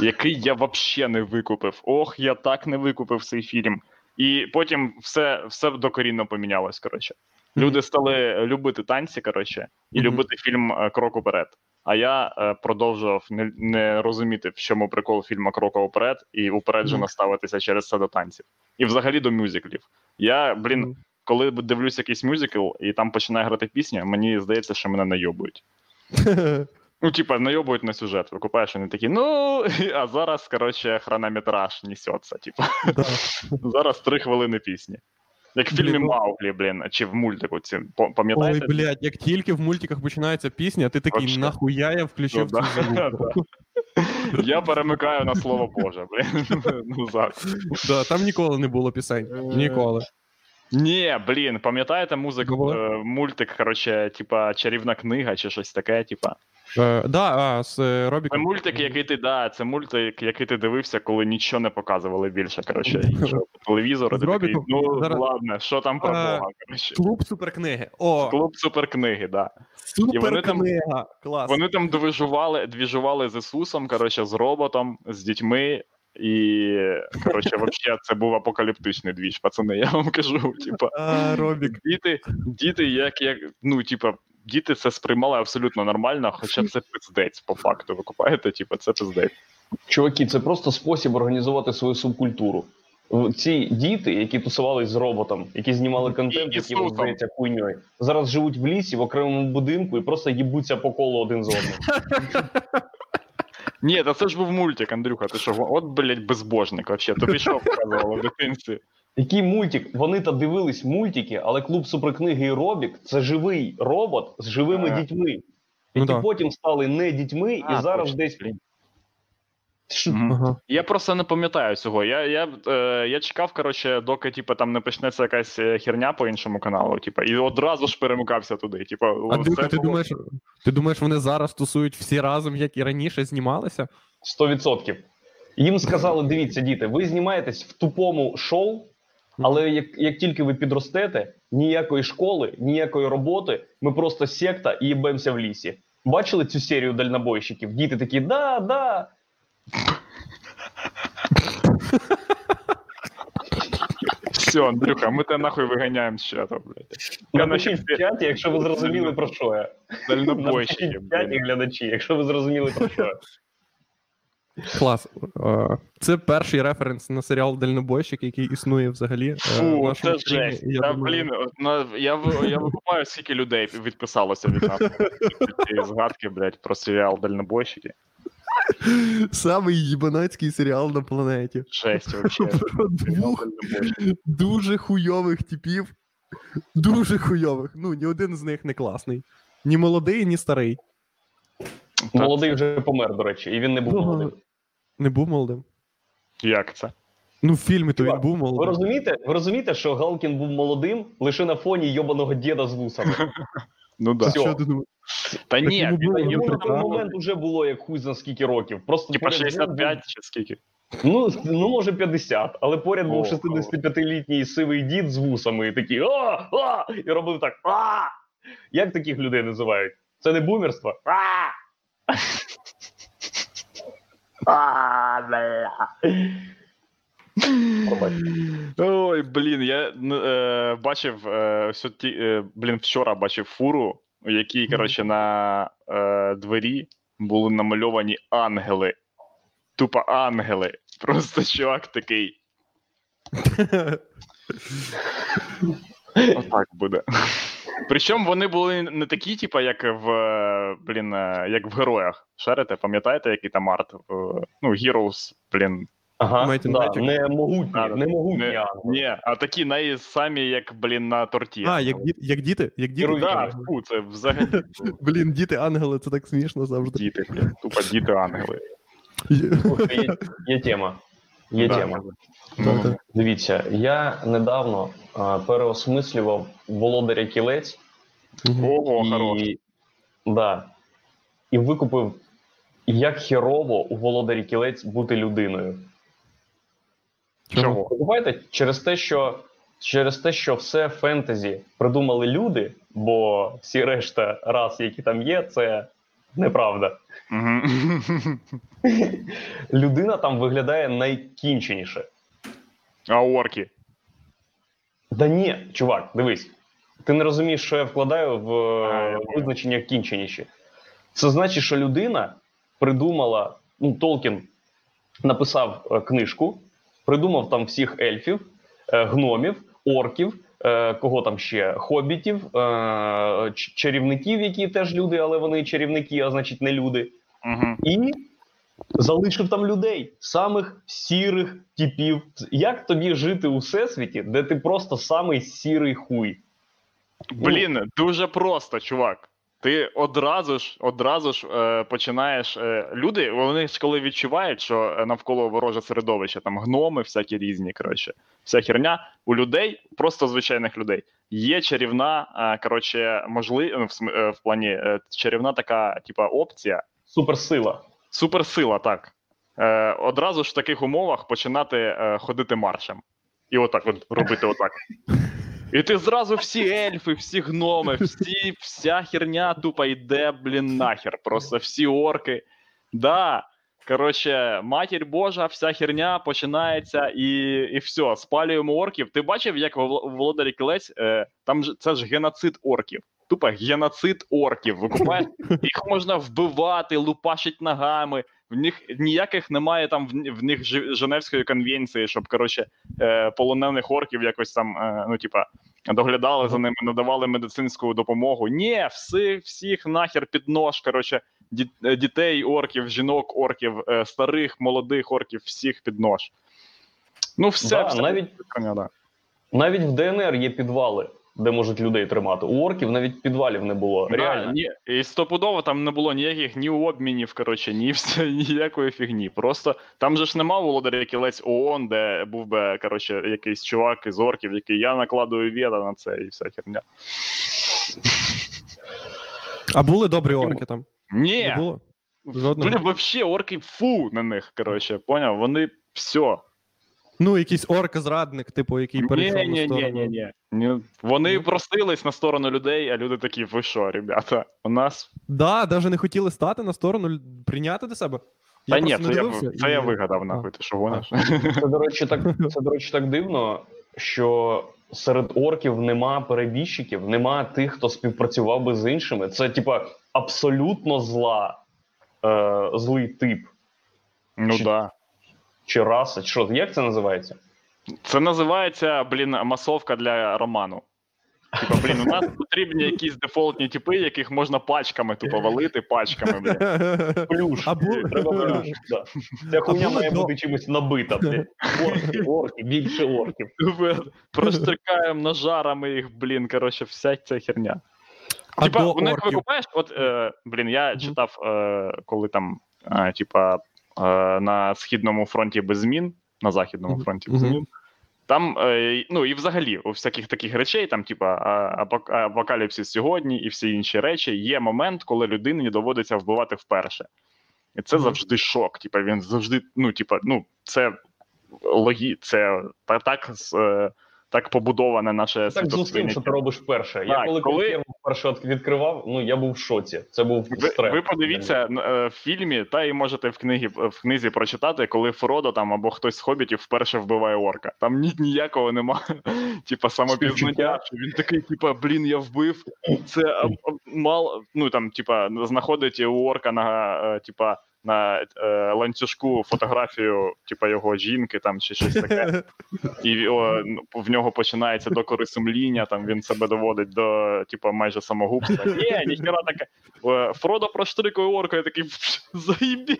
який я взагалі не викупив. Ох, я так не викупив цей фільм. І потім все, все докорінно помінялось. Коротше. Люди стали любити танці, коротше, і любити фільм е, Крок уперед. А я е, продовжував не, не розуміти, в чому прикол фільму Крока уперед, і упереджено ставитися через це до танців. І взагалі до мюзиклів. Я, блін, коли дивлюсь якийсь мюзикл і там починає грати пісня, мені здається, що мене найобують. (laughs) Ну, типа, найобують на сюжет. Викупаєш, вони такі, ну, (laughs) а зараз, коротше, хронометраж несеться. Типа, Да. (laughs) зараз три хвилини пісні. Як в фільмі ну- Мауглі, блін, чи в мультику. Ці, по- Ой, блядь, як тільки в мультиках починається пісня, ти такий, Вообще. нахуя я включив Ну, цю да. звуку. (laughs) Я перемикаю на слово Боже, блін. Ну, зараз. Да, там ніколи не було пісень. Е, Ніколи. Ні, блін, пам'ятаєте музику, е, мультик, коротше, типа чарівна книга чи щось таке, типа. Е, да, а, з е, Це мультик, який ти да, це мультик, який ти дивився, коли нічого не показували більше. Коротше, (laughs) іншого по телевізору. Ти такий, Робіком? ну Зараз- ладно, що там про Е, Бога? Коротше. Клуб суперкниги. О, Клуб суперкниги, да. І вони там- Клас. Вони там движували, двіжували з Ісусом, коротше, з роботом, з дітьми. І коротше, вообще, це був апокаліптичний двіж, пацани. Я вам кажу. Типа, Робік. діти, діти, як, як ну, типа, діти це сприймали абсолютно нормально, хоча це пиздець, по факту. Ви купаєте, типа, це пиздець. Чуваки, це просто спосіб організувати свою субкультуру. Ці діти, які тусувались з роботом, які знімали контент, І який Ісусом. здається хуйньою, зараз живуть в лісі в окремому будинку і просто їбуться по колу один з одним. (laughs) Ні, та це ж був мультик, Андрюха. Ти що, от, блядь, безбожник, вообще. Тобі що показувало в дитинстві? Який мультик? Вони то дивились мультики, але клуб суперкниги і Робік це живий робот з живими Ага. дітьми, Ну які да. потім стали не дітьми, А, і зараз точно, десь. Ага. Я просто не пам'ятаю цього. Я, я, е, я чекав, коротше, доки типу, там не почнеться якась е, херня по іншому каналу, типу, і одразу ж перемикався туди. Типу, це ти було- думаєш, ти думаєш, вони зараз тусують всі разом, як і раніше знімалися? 100%. Їм сказали: дивіться, діти, ви знімаєтесь в тупому шоу, але як, як тільки ви підростете, ніякої школи, ніякої роботи, ми просто секта і їбемося в лісі. Бачили цю серію дальнобойщиків? Діти такі, да, да. Все, Андрюха, ми тебе нахуй виганяємо з чату, блядь. Я Напишіть в чаті, якщо ви зрозуміли про що я. дальнобойщики, в чаті глядачі, якщо ви зрозуміли про що я. Клас. Е, Це перший референс на серіал Дальнобойщик, який існує взагалі. е, в Фу, нашому це жесть. Я Та, думаю, блін, я, я викупаю, скільки людей відписалося від нас. Ці згадки, блядь, про серіал Дальнобойщики. Самий їбанацький серіал на планеті. Жесть, вообще. (laughs) Про двох дуже хуйових типів. Дуже хуйових. Ну, ні один з них не класний. Ні молодий, ні старий. Молодий вже помер, до речі, і він не був Ага. молодим. Не був молодим. Як це? Ну, в фільмі то він Чувак, був Ви молодим. розумієте, ви розумієте, що Галкін був молодим лише на фоні йобаного діда з вусами. (laughs) Ну да. Всьо. Що ти думаєш? Та ні, йому було йому Йому на той момент вже було як хуй зна скільки років. Просто Типа 65 чи скільки? Ну, ну може 50, але поряд був О, 65-літній сивий дід з вусами, і такий а, а, і робив так. А! Як таких людей називають? Це не бумерство? А! (laughs) А, бля. Ой, блін, я е, бачив е, ось е, блін, вчора бачив фуру, у якій, коротше, на е, двері були намальовані ангели. Тупо ангели. Просто чувак такий. (laughs) Отак буде. Причому вони були не такі, типа, як в блін, е, як в героях. Шарите, пам'ятаєте, який там арт? Е, Ну, Heroes, блін. Ага, да, Magic. не могутні, Да, не могутні. Не, ні, а такі най самі, як, блін, на торті. А, як, як діти? Як діти? Да, фу, це взагалі (laughs) Блін, діти ангели, це так смішно завжди. діти, блін. Тупо діти ангели. (laughs) Слухай, Є, є тема. Є Да. тема. Ну, Так, Дивіться, я недавно а, переосмислював володаря кілець Ого, і, да, і викупив, як херово у володарі кілець бути людиною. Чого? Покупаєте через те, що через те, що все фентезі придумали люди, бо всі решта рас, які там є, це неправда. (laughs) Людина там виглядає найкінченіше. А орки. Да ні, чувак, дивись. Ти не розумієш, що я вкладаю в А, е, визначення кінченіші. Це значить, що людина придумала, ну, Толкін написав е, книжку, придумав там всіх ельфів, е, гномів, орків, е, кого там ще, хобітів, е, чарівників, які теж люди, але вони чарівники, а значить не люди. Угу. І залишив там людей, самих сірих типів. Як тобі жити у всесвіті, де ти просто самий сірий хуй? Блін, дуже просто, чувак. Ти одразу ж одразу ж е, починаєш. Е, люди, вони ж коли відчувають, що е, навколо вороже середовище, там гноми, всякі різні, коротше, вся херня. У людей, просто звичайних людей, є чарівна, е, коротше, можливо, в, е, в плані е, чарівна така, типа, опція, Суперсила. суперсила, так. Е, одразу ж в таких умовах починати е, ходити маршем. І отак от робити отак. (laughs) І ти зразу всі ельфи, всі гноми, всі, вся херня тупо йде, блін, нахер. Просто всі орки. Да. Коротше, матір Божа, вся херня починається і, і все, спалюємо орків. Ти бачив, як в Володарі Кілець, е, там ж це ж геноцид орків. Тупо геноцид орків. Викупаєш? Їх можна вбивати, лупашить ногами. В них ніяких немає там в, в них Женевської конвенції, щоб коротше е, полонених орків якось там, е, ну типа, доглядали за ними, надавали медицинську допомогу. Ні, всі, всіх нахер під нож. Коротше, е, дітей, орків, жінок, орків, е, старих, молодих орків, всіх під нож. Ну, все, Да, все навіть- Навіть в ДНР є підвали, де можуть людей тримати. У орків навіть підвалів не було. Реально. Ні, і стопудово там не було ніяких ні обмінів, коротше, ні все, (laughs) ніякої фігні. Просто там же ж нема володаря кілець ООН, де був би, коротше, якийсь чувак із орків, який я накладую віта на це і вся херня. А були добрі орки там? Ні, Не було? Жодного? блін, вообще орки фу на них, коротше, поняв? Вони все. Ну, якийсь орк-зрадник, типу, який перейшов ні, на сторону. ні, ні, ні. Вони простились на сторону людей, а люди такі, ви що, ребята, у нас. Да, навіть не хотіли стати на сторону, прийняти до себе. Та ні, це я, це і- я вигадав, нахуй, ти що гониш? Це, до речі, так, (laughs) це, до речі, так дивно, що серед орків нема перебіжчиків, нема тих, хто співпрацював би з іншими. Це, типа, абсолютно зла, е, злий тип Ну Чи- да. Чи раса. Чи що, як це називається? Це називається, блін, масовка для роману. Типа, блін, у нас потрібні якісь дефолтні типи, яких можна пачками тупо валити, пачками, блін. Плюш. А бу- Треба плюш. Да. Ця хуйня було має до- бути чимось набита. блядь. Орки, орки, більше орків. Проштрикаємо ножарами їх, блін, коротше, вся ця херня. Типа, у них викупаєш, от, е, блін, я читав, е, коли там, е, типа, на східному фронті без змін, на західному фронті без змін. Там, е, ну і взагалі, у всяких таких речей, там, типа, апокаліпсис сьогодні і всі інші речі, є момент, коли людині доводиться вбивати вперше. І це завжди шок. Типа, він завжди, ну, типа, ну, це логі, це та- так, е, так побудоване наше Так з усім, що ти робиш вперше. Я коли, коли- вперше відкривав, ну я був в шоці. Це був Ви, стрес. ви подивіться е, в фільмі, та і можете в книгі в книзі прочитати, коли Фродо там або хтось з хобітів вперше вбиває орка. Там ні, ніякого нема. (laughs) Типа самопізнання, що він такий, типа, блін, я вбив. Це а, а, мал, ну там, типа, знаходить у орка на е, типа. На е, ланцюжку фотографію, типа його жінки, там чи щось таке, (laughs) і о, ну, в нього починається докори сумління, там він себе доводить до типа майже самогубства. Ні, ніхера таке. Фродо проштрикує орка, я такий заїбі.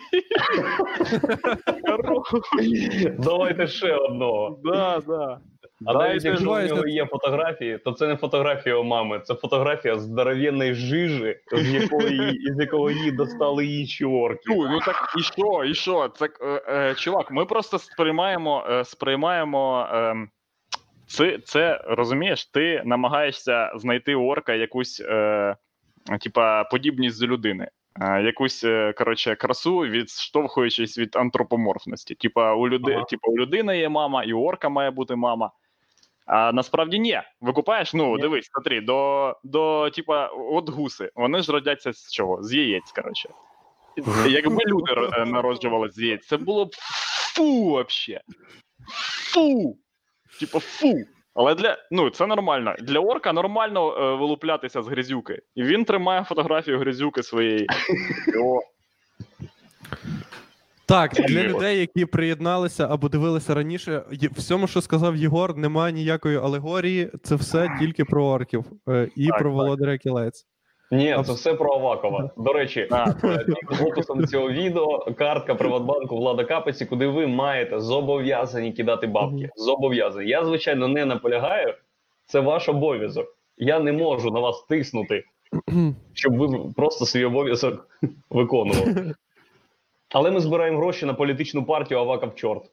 (laughs) Давайте ще одного. Да, да. А Да, навіть якщо у нього є фотографії, то це не фотографія у мами, це фотографія здоровенної жижі, з якої із якого її достали інші орки. Ну, ну так і що, і що? Це е, е, чувак, ми просто сприймаємо, е, сприймаємо. Е, це, це розумієш, ти намагаєшся знайти у орка якусь, е, типа, подібність до людини. е, Якусь е, коротше красу, відштовхуючись від антропоморфності. Типа, у люди, Ага. типа, у людини є мама, і у орка має бути мама. А насправді ні. Викупаєш? Ну, дивись, смотри, до, до типа, от гуси. Вони ж родяться з чого? З яєць, коротше. Якби люди е, з яєць, це було б фу вообще. Фу. Типа фу. Але для ну це нормально. Для орка нормально е, вилуплятися з грязюки. І він тримає фотографію грязюки своєї. (laughs) Так, для людей, які приєдналися або дивилися раніше, є- всьому, що сказав Єгор, немає ніякої алегорії. Це все тільки про орків е, і Так, про так. Володаря Кілець. Ні, це все про Авакова. До речі, А. е, цього відео картка Приватбанку Влада Капеці, куди ви маєте зобов'язані кидати бабки. Зобов'язані. Я, звичайно, не наполягаю. Це ваш обов'язок. Я не можу на вас тиснути, щоб ви просто свій обов'язок виконували. Але ми збираємо гроші на політичну партію Аваков чорт.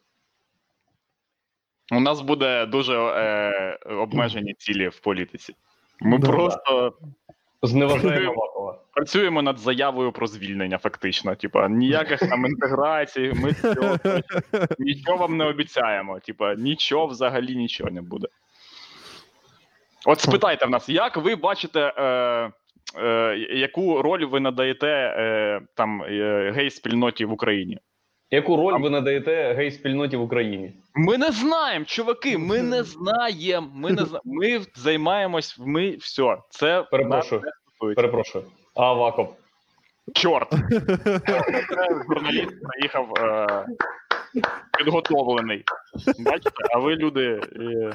У нас буде дуже е, обмежені цілі в політиці. Ми Да. просто Зневажаємо Авакова. працюємо над заявою про звільнення, фактично. Типа, ніяких там інтеграцій, ми цього, нічого вам не обіцяємо. Типа, нічого взагалі нічого не буде. От спитайте в нас, як ви бачите, е, яку роль ви надаєте е, там е, гей-спільноті в Україні? Яку роль ви надаєте гей-спільноті в Україні? Ми не знаємо, чуваки. Ми не знаємо. Ми не зна... Ми займаємось. Ми все. Це Перепрошую. нас. Перепрошую. А Аваков. Чорт. (laughs) Журналіст приїхав е... підготовлений. Бачите, а ви люди. Е...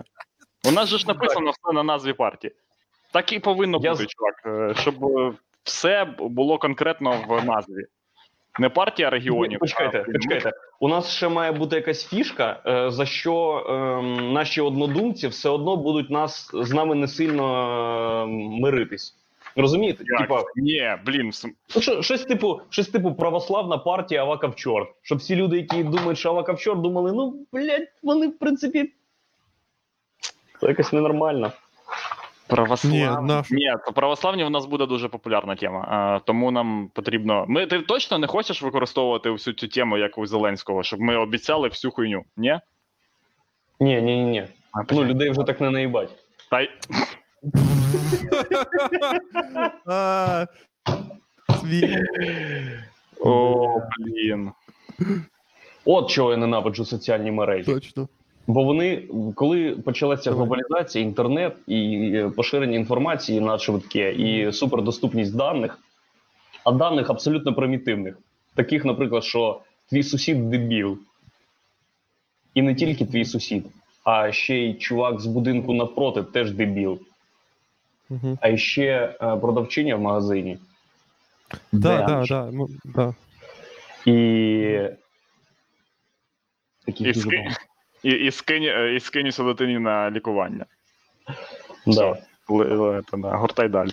У нас же ж написано все на назві партії. Так і повинно Я бути, чувак. е, Щоб е, все було конкретно в назві. Не партія регіонів. Почекайте, а- почекайте. У нас ще має бути якась фішка, е, за що ем, наші однодумці все одно будуть нас з нами не сильно е, миритись. Розумієте? Як? Типа, Ні, блін, ну, що- щось типу, щось типу православна партія Аваков чорт. Щоб всі люди, які думають, що Аваков чорт, думали, ну блядь, вони в принципі. Це якось ненормально. Православні. Ні, наш. Ні, то православні в нас буде дуже популярна тема. А, тому нам потрібно. Ми ти точно не хочеш використовувати всю цю тему, як у Зеленського, щоб ми обіцяли всю хуйню? Ні? Ні, ні, ні, ні. Ну, людей вже так не наїбать. Та й (laughs) о, блін. От чого я ненавиджу соціальні мережі. Точно. Бо вони, коли почалася глобалізація, інтернет і поширення інформації надшвидке, і супердоступність даних, а даних абсолютно примітивних, таких, наприклад, що твій сусід дебіл, і не тільки твій сусід, а ще й чувак з будинку навпроти теж дебіл, Угу. а ще е, продавчиня в магазині. Да, да, да, ну, да. І таких І, дуже багато. І, і, скинь, е, і скинь дитині на лікування. Да. Гортай далі.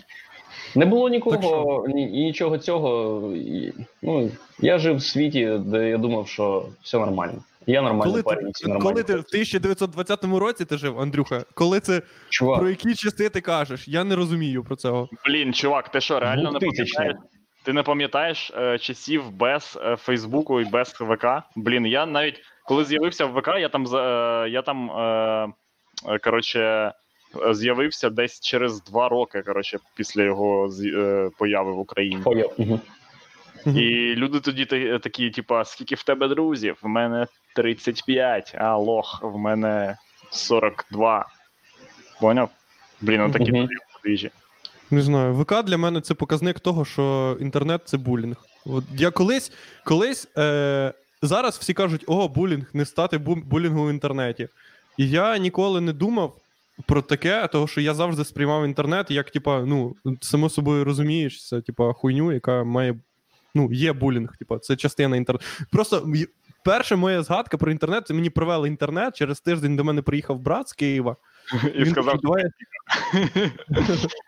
Не було нікого, ні, і нічого цього. І, ну, я жив в світі, де я думав, що все нормально. Я нормальний Коли парень, ти, всі нормальні. коли ти в 1920 році ти жив, Андрюха, коли це Чувак, про які часи ти кажеш? Я не розумію про цього. Блін, чувак, ти що, реально не 2000-ні. пам'ятаєш? Ти не пам'ятаєш е, часів без е, Фейсбуку і без ВК? Блін, я навіть коли з'явився в ВК, я там за- е, я там е, е, коротше з'явився десь через два роки. Коротше, після його появи в Україні. Мгм. І люди тоді такі, типа, скільки в тебе друзів? В мене 35, а лох, в мене 42. Поняв? Блін, ну такі Мгм. двіжі. Не знаю, ВК для мене це показник того, що інтернет це булінг. От я колись, колись е, зараз всі кажуть, о, булінг, не стати бу- булінгу в інтернеті. І я ніколи не думав про таке, того що я завжди сприймав інтернет як, типа, ну, само собою розумієш, це типа хуйню, яка має. Ну, є булінг, типа, це частина інтернету. Просто перша моя згадка про інтернет, це мені привели інтернет. Через тиждень до мене приїхав брат з Києва. І сказав, такий, давай,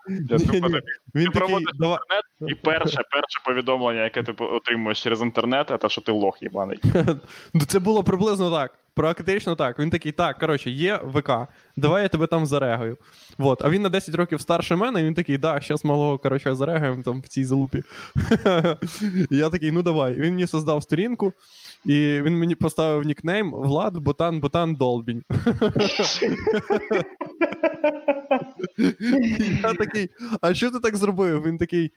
(laughs) Він такий, давай, І перше, перше повідомлення, яке ти отримуєш через інтернет, це що ти лох їбаний. (laughs) Ну, це було приблизно так. Практично так. Він такий, так, коротше, є ВК, давай я тебе там зарегаю. Вот. А він на 10 років старше мене, і він такий, да, зараз малого, коротше, зарегаємо там в цій залупі. (laughs) Я такий, ну давай. Він мені создав сторінку, і він мені поставив нікнейм Влад Ботан Ботан Долбінь. (laughs) Я такий, а що ти так зробив? Він такий.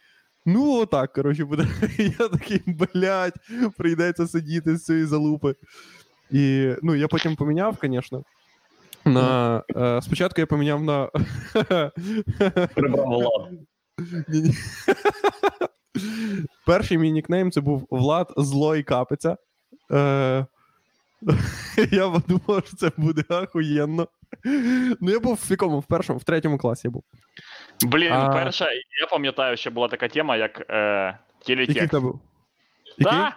Ну, отак, коротше, буде. (laughs) Я такий, блядь, прийдеться сидіти з цієї залупи. І ну, я потім поміняв, звісно. На, е, спочатку я поміняв на. (laughs) Прибрав влад. Перший мій нікнейм це був Влад Злой Капиця. Е, (laughs) я подумав, що це буде ахуєнно. Ну, я був в якому? В першому, в третьому класі я був. Блін, А- перша, я пам'ятаю, що була така тема, як е, телетекст. ти був? Так.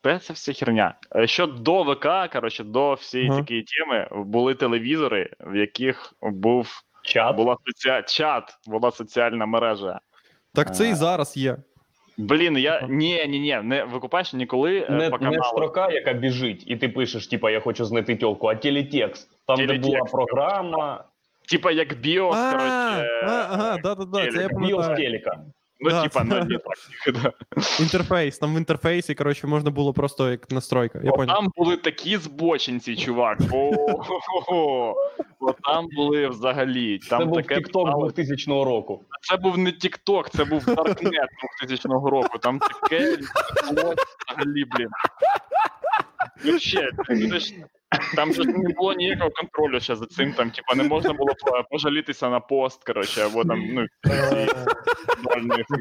Та це все херня. Е, Що до ВК, коротше, до всієї Ага. такої теми були телевізори, в яких був Чат. була соці... чат, була соціальна мережа. Так це і зараз є. Блін, я ні, ні, ні, не викупаєш ніколи е, Не, по не каналу. строка, яка біжить, і ти пишеш, типа, я хочу знайти тьолку, а телетекст. Там, де була програма, Типа як біос, А, коротше. ага, да-да-да, це я пам'ятаю. телека. Ну, Да. типа, ну не так. да. Інтерфейс. Там в інтерфейсі, коротше, можна було просто як настройка. Я О, понял. там були такі збочинці, чувак. О, О, там були взагалі. Там Це був таке TikTok 2000 року. Це був не TikTok, це був Darknet 2000 року. Там таке взагалі, блін. Вообще, там же не було ніякого контролю ще за цим. Там, типа, не можна було пожалітися на пост, коротше, або там, ну,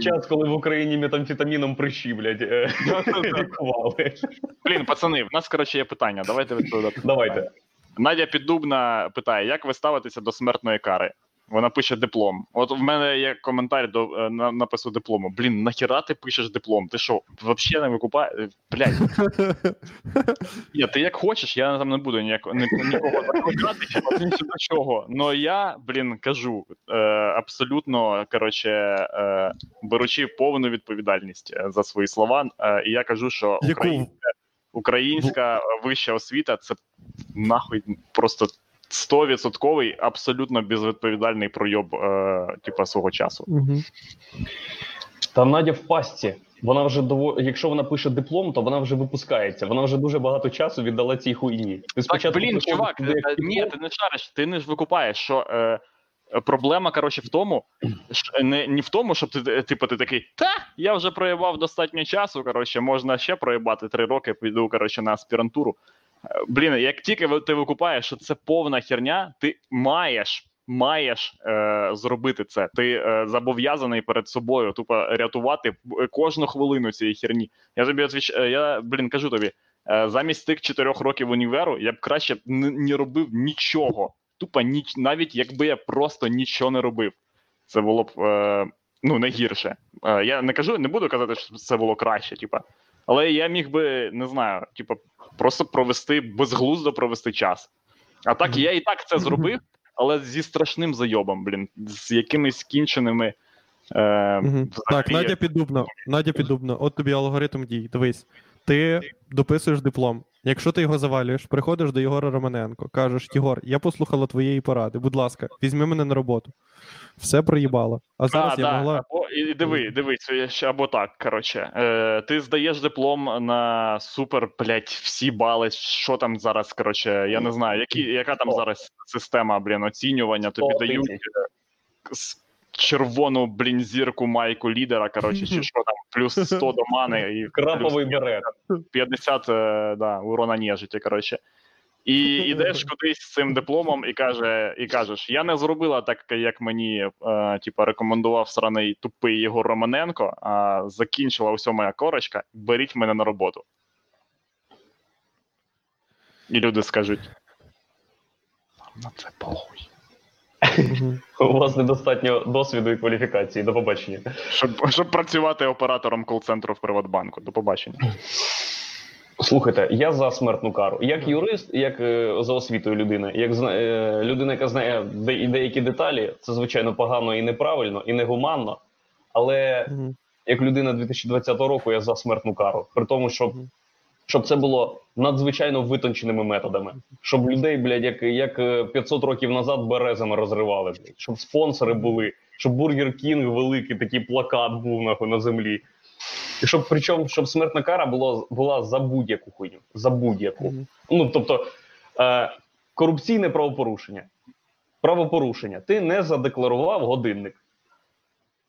час, коли в Україні метамфетаміном прищі, блядь, е, лікували. Блін, пацани, в нас, коротше, є питання. Давайте відповідати. Давайте. Надя Піддубна питає: як ви ставитеся до смертної кари? Вона пише диплом. От в мене є коментар до е, на напису диплому. Блін, нахіра ти пишеш диплом? Ти що, взагалі не викупаєш? Блядь, (laughs) ні, ти як хочеш, я там не буду ніяко, ні, нікого закликати, до чого. Но я, блін, кажу е, абсолютно коротше, е, беручи повну відповідальність е, за свої слова. Е, і я кажу, що українська, українська вища освіта це нахуй просто. 100% абсолютно безвідповідальний пройоб е, типа свого часу. Мгм. Там Надя в пастці. Вона вже дово... якщо вона пише диплом, то вона вже випускається. Вона вже дуже багато часу віддала цій хуйні. Ти Так, блін, чувак, туди, як е, ні, ти не шариш, ти не ж викупаєш, що е, е, проблема, коротше, в тому, що не, не в тому, щоб ти, е, типу, ти такий, та, я вже проїбав достатньо часу, коротше, можна ще проїбати три роки, піду, коротше, на аспірантуру. Блін, як тільки ти викупаєш, що це повна херня, ти маєш. Маєш е, зробити це. Ти е, зобов'язаний перед собою тупо рятувати кожну хвилину цієї херні. Я тобі отвіч... е, я блін кажу тобі, Е, замість тих чотирьох років універу я б краще не робив нічого. Тупо ніч, навіть якби я просто нічого не робив. Це було б е, ну, не гірше. Е, я не кажу, не буду казати, що це було краще, типа. Але я міг би, не знаю, типа, просто провести безглуздо провести час. А так я і так це зробив, (laughs) але зі страшним зайобом, блін, з якимись кінченими. Е, угу. Так, Надя Піддубна. Надя Піддубна, от тобі алгоритм дій. Дивись. Ти дописуєш диплом. Якщо ти його завалюєш, приходиш до Єгора Романенко, кажеш: Єгор, я послухала твоєї поради. Будь ласка, візьми мене на роботу. Все проїбало. А зараз А, я да. могла. Або, і диви, диви, це ще або так. Коротше, е, ти здаєш диплом на супер, блядь, всі бали. Що там зараз? Коротше, я не знаю, які, яка там зараз система, блін, оцінювання. Тобі дають. Червону, блін, зірку майку лідера. Коротше, чи що там, плюс 100 до мани і (laughs) Краповий берет. 50 е, да, урона нежиті, коротше. І (laughs) йдеш кудись з цим дипломом і каже, і кажеш: я не зробила так, як мені е, типу, рекомендував сраний тупий Єгор Романенко, а закінчила усе моя корочка, беріть мене на роботу. І люди скажуть: «Нам на це похуй. У вас недостатньо досвіду і кваліфікації. До побачення. Щоб, щоб працювати оператором кол-центру в Приватбанку. До побачення. Слухайте, я за смертну кару. Як юрист, як е, за освітою людина, як зна- е, людина, яка знає де- деякі деталі, це звичайно погано і неправильно, і негуманно. Але як людина 2020 року, я за смертну кару. При тому, щоб, Мгм. Щоб це було надзвичайно витонченими методами. Щоб людей, блядь, як, як е, 500 років назад березами розривали, блядь. щоб спонсори були, щоб Бургер Кінг великий такий плакат був нахуй на землі. І щоб причому, щоб смертна кара була, була за будь-яку хуйню. За будь-яку. Мгм. Ну, тобто, е, корупційне правопорушення. Правопорушення. Ти не задекларував годинник.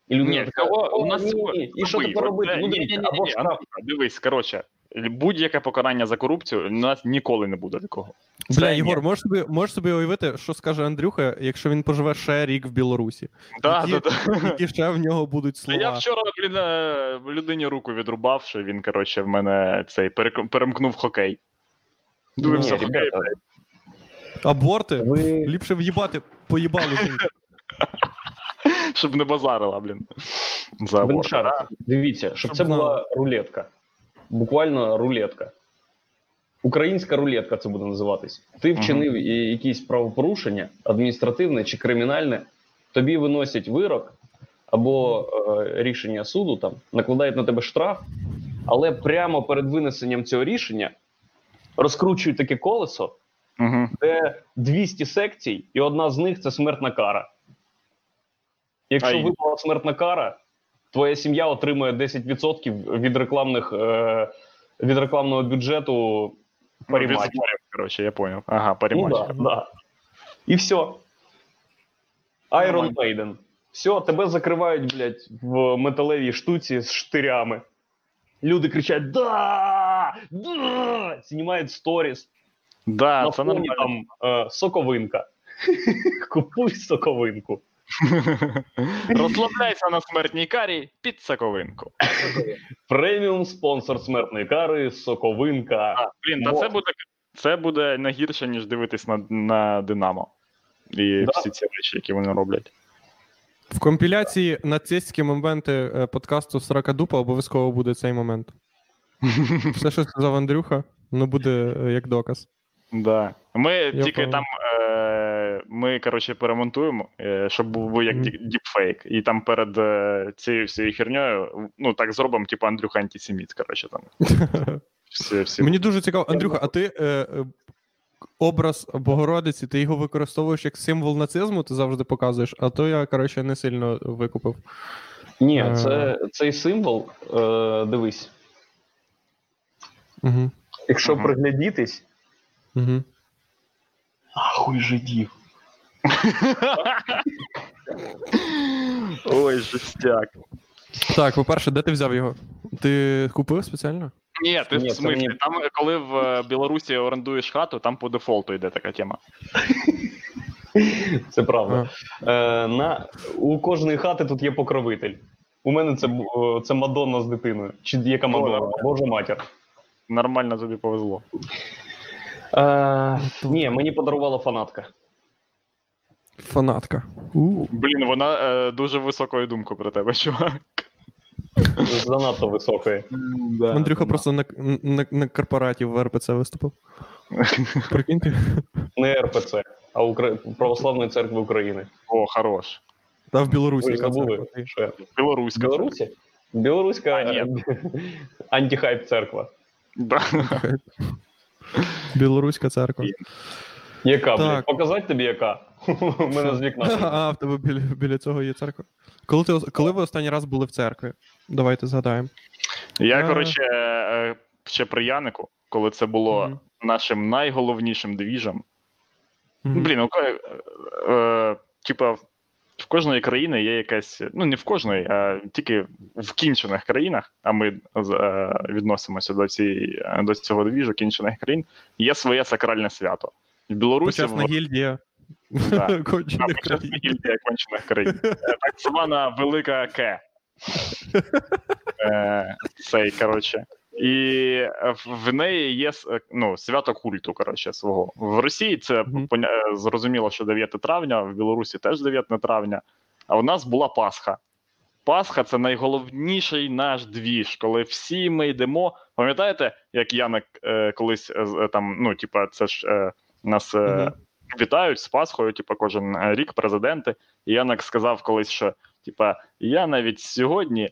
І людина Ні, така, «О, у нас ні, ні, і що тепер робити? Ну, ні, ні, ні, ні. Андрюха, Дивись, коротше, будь-яке покарання за корупцію у нас ніколи не буде такого. Бля, Єгор, можеш собі, можеш собі уявити, що скаже Андрюха, якщо він поживе ще рік в Білорусі? Да, Які- да, да. Які ще в нього будуть слова? Я вчора, блін, е, людині руку відрубав, що він, коротше, в мене цей перек- перемкнув хокей. Дивився Ні, хокей, ребята, блядь. Аборти? ви Ліпше в'їбати, поїбали. (laughs) щоб не базарила, блін. За Ви аборт. Дивіться, щоб Щоб це була рулетка. Буквально рулетка. Українська рулетка це буде називатись. Ти вчинив і- якісь правопорушення, адміністративне чи кримінальне, тобі виносять вирок або е, рішення суду, там накладають на тебе штраф, але прямо перед винесенням цього рішення розкручують таке колесо, Угу. де 200 секцій, і одна з них це смертна кара. Якщо випала смертна кара, твоя сім'я отримує 10% від рекламних е, від рекламного бюджету паріматч. Коротше, я поняв. Ага, Ну, паріматч. да, да. І все. Iron. Maiden. Все, тебе закривають, блядь, в металевій штуці з штирями. Люди кричать: Да! Да! Знімають сторіс. Да, На це фоні нормально. там е, соковинка. (laughs) Купуй соковинку. (laughs) Розслабляйся на смертній карі під соковинку. Преміум спонсор смертної кари, соковинка. А, блін, та це буде це буде не гірше, ніж дивитись на, на Динамо. І Да. всі ці речі, які вони роблять. В компіляції нацистські моменти е, подкасту Срака Дупа обов'язково буде цей момент. (laughs) Все, що сказав Андрюха, ну буде е, як доказ. Да. Ми тільки понял. там. Е, ми, коротше, перемонтуємо, е, щоб був як діпфейк. І там перед е, цією всією херньою, ну так зробимо, типу Андрюха антисеміт, коротше, там. (laughs) Всі, всі. Мені дуже цікаво, Андрюха, а ти е, е, образ Богородиці, ти його використовуєш як символ нацизму, ти завжди показуєш, а то я, коротше, не сильно викупив. Ні, це цей символ. Е, дивись, Угу. якщо Ага. приглядітись. Угу. Ахуй жидів. Ой, жестяк. Так, по-перше, де ти взяв його? Ти купив спеціально? Ні, ти Ні, в смислі, там, коли в е, Білорусі орендуєш хату, там по дефолту йде така тема. Це правда. Е, на, у кожної хати тут є покровитель. У мене це, це Мадонна з дитиною. Чи яка Мадонна? Божа матір. Нормально тобі повезло. Е, ні, мені подарувала фанатка. Фанатка. У. Блін, вона е, дуже високою думку про тебе, чувак. Занадто високої. Андрюха просто на, на, на корпораті в РПЦ виступив. (laughs) Прикиньте. Не РПЦ, а Укра... Православної церкви України. О, хорош. Та в Білорусі. Ви забули, що Білоруська. в Білорусі? Білоруська А, антихайп церква. Да. Білоруська церква. Яка, блядь? Показати тобі яка? У мене з вікна. А, в тебе біля, біля цього є церква. Коли, ти, коли ви останній раз були в церкві? Давайте згадаємо. Я, А. коротше, е, ще при Янику, коли це було Мгм. нашим найголовнішим двіжем. Мгм. Блін, ну, е, е, типа, в кожної країни є якась, ну не в кожної, а тільки в кінчених країнах, а ми е, відносимося до, цієї, до цього двіжу кінчених країн, є своє сакральне свято. В Білорусі Почесна в гільдія. Да. (laughs) Кончених країн. гільдія кончених країн. Так звана велика К. Е, Цей, коротше. І в- неї є е, ну, свято культу, коротше, свого. В Росії це е, зрозуміло, що 9 травня, в Білорусі теж 9 травня. А у нас була Пасха. Пасха це найголовніший наш двіж, коли всі ми йдемо. Пам'ятаєте, як Яник е, колись е, там, ну, типа, це ж е, нас е, Мгм. Вітають з Пасхою, типа, кожен е, рік президенти. І Яник сказав колись, що типа, я навіть сьогодні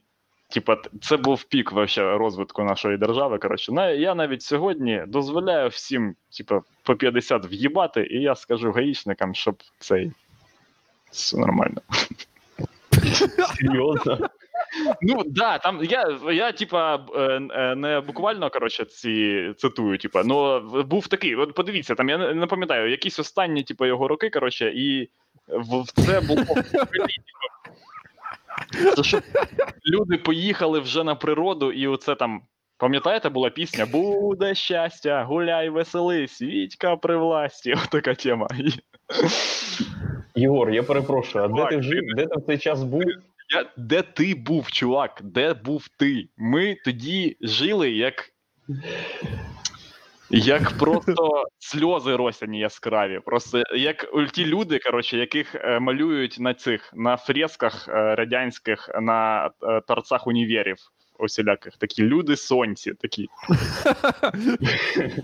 Типа, це був пік вообще розвитку нашої держави. Коротше, я навіть сьогодні дозволяю всім, типа, по 50 в'їбати, і я скажу гаїчникам, щоб цей. Все нормально. (laughs) Серйозно. Ну да, там я, я типа е, е, не буквально коротше ці цитую, типа, ну був такий. От подивіться, там я не, пам'ятаю, якісь останні, типа, його роки, коротше, і в, це було (laughs) типу, це щоб люди поїхали вже на природу, і оце там. Пам'ятаєте, була пісня Буде щастя, гуляй, веселись, Вітька при власті. (laughs) Отака тема. Єгор, я перепрошую, а де ти? Де ти в цей час був? Я, де ти був, чувак? Де був ти? Ми тоді жили як. Як просто (laughs) сльози росяні яскраві. Просто як ті люди, коротше, яких е, малюють на цих на фресках е, радянських на е, торцах універів усіляких. Такі люди сонці, такі. (laughs)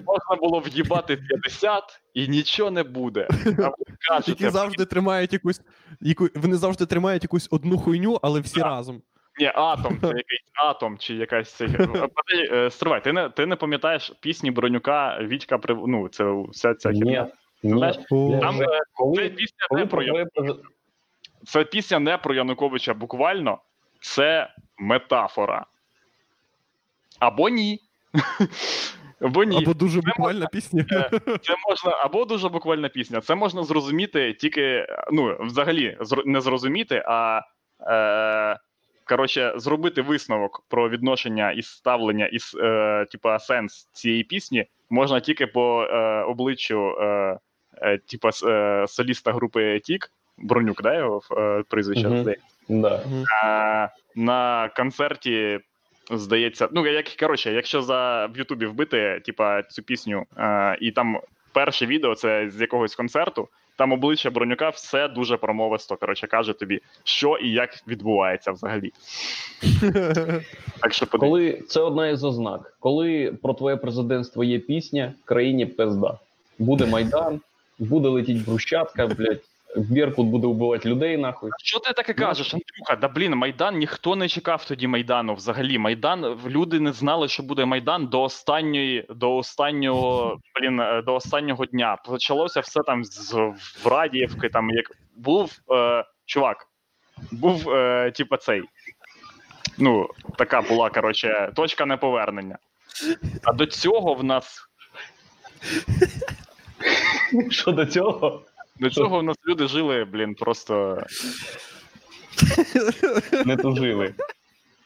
Можна було в'їбати 50 і нічого не буде. А ви (laughs) кажете, Які завжди тримають якусь. Яку, вони завжди тримають якусь одну хуйню, але всі Так. разом. Ні, атом, це якийсь атом чи якась цей. (laughs) Подожди, е, Стривай, ти не ти не пам'ятаєш пісні Бронюка Вітька при ну, це вся ця Ні, херня. ні. О. Там е, це Коли, пісня коли не про про Я- твоє це пісня не про Януковича буквально, це метафора. Або ні. (laughs) Або ні. Або дуже буквальна пісня. (laughs) Це можна або дуже буквальна пісня. Це можна зрозуміти тільки, ну, взагалі, не зрозуміти, а е, коротше, зробити висновок про відношення і ставлення, і е, типа сенс цієї пісні можна тільки по е, обличчю е, е, типа е, соліста групи Тік, Бронюк, да, його е, прізвище здається. Да. Е, на концерті. Здається, ну як коротше, якщо за в Ютубі вбити, типа цю пісню, е, і там перше відео це з якогось концерту, там обличчя бронюка все дуже промовисто. Коротше, каже тобі, що і як відбувається взагалі. (laughs) Так що подивіться. Коли це одна із ознак, коли про твоє президентство є пісня, країні пизда. Буде Майдан, буде летіть брущатка, блядь, Беркут буде вбивати людей, нахуй. Що ти таке кажеш, Андрюха? Да блін, Майдан ніхто не чекав тоді Майдану. Взагалі, Майдан люди не знали, що буде Майдан до останньої, до останнього, блін, е, до останнього дня. Почалося все там з Радіївки. Там як був е, чувак, був е, типа цей. Ну, така була коротше, точка неповернення. А до цього в нас Що до цього? До чого в нас люди жили, блін, просто. Не тужили.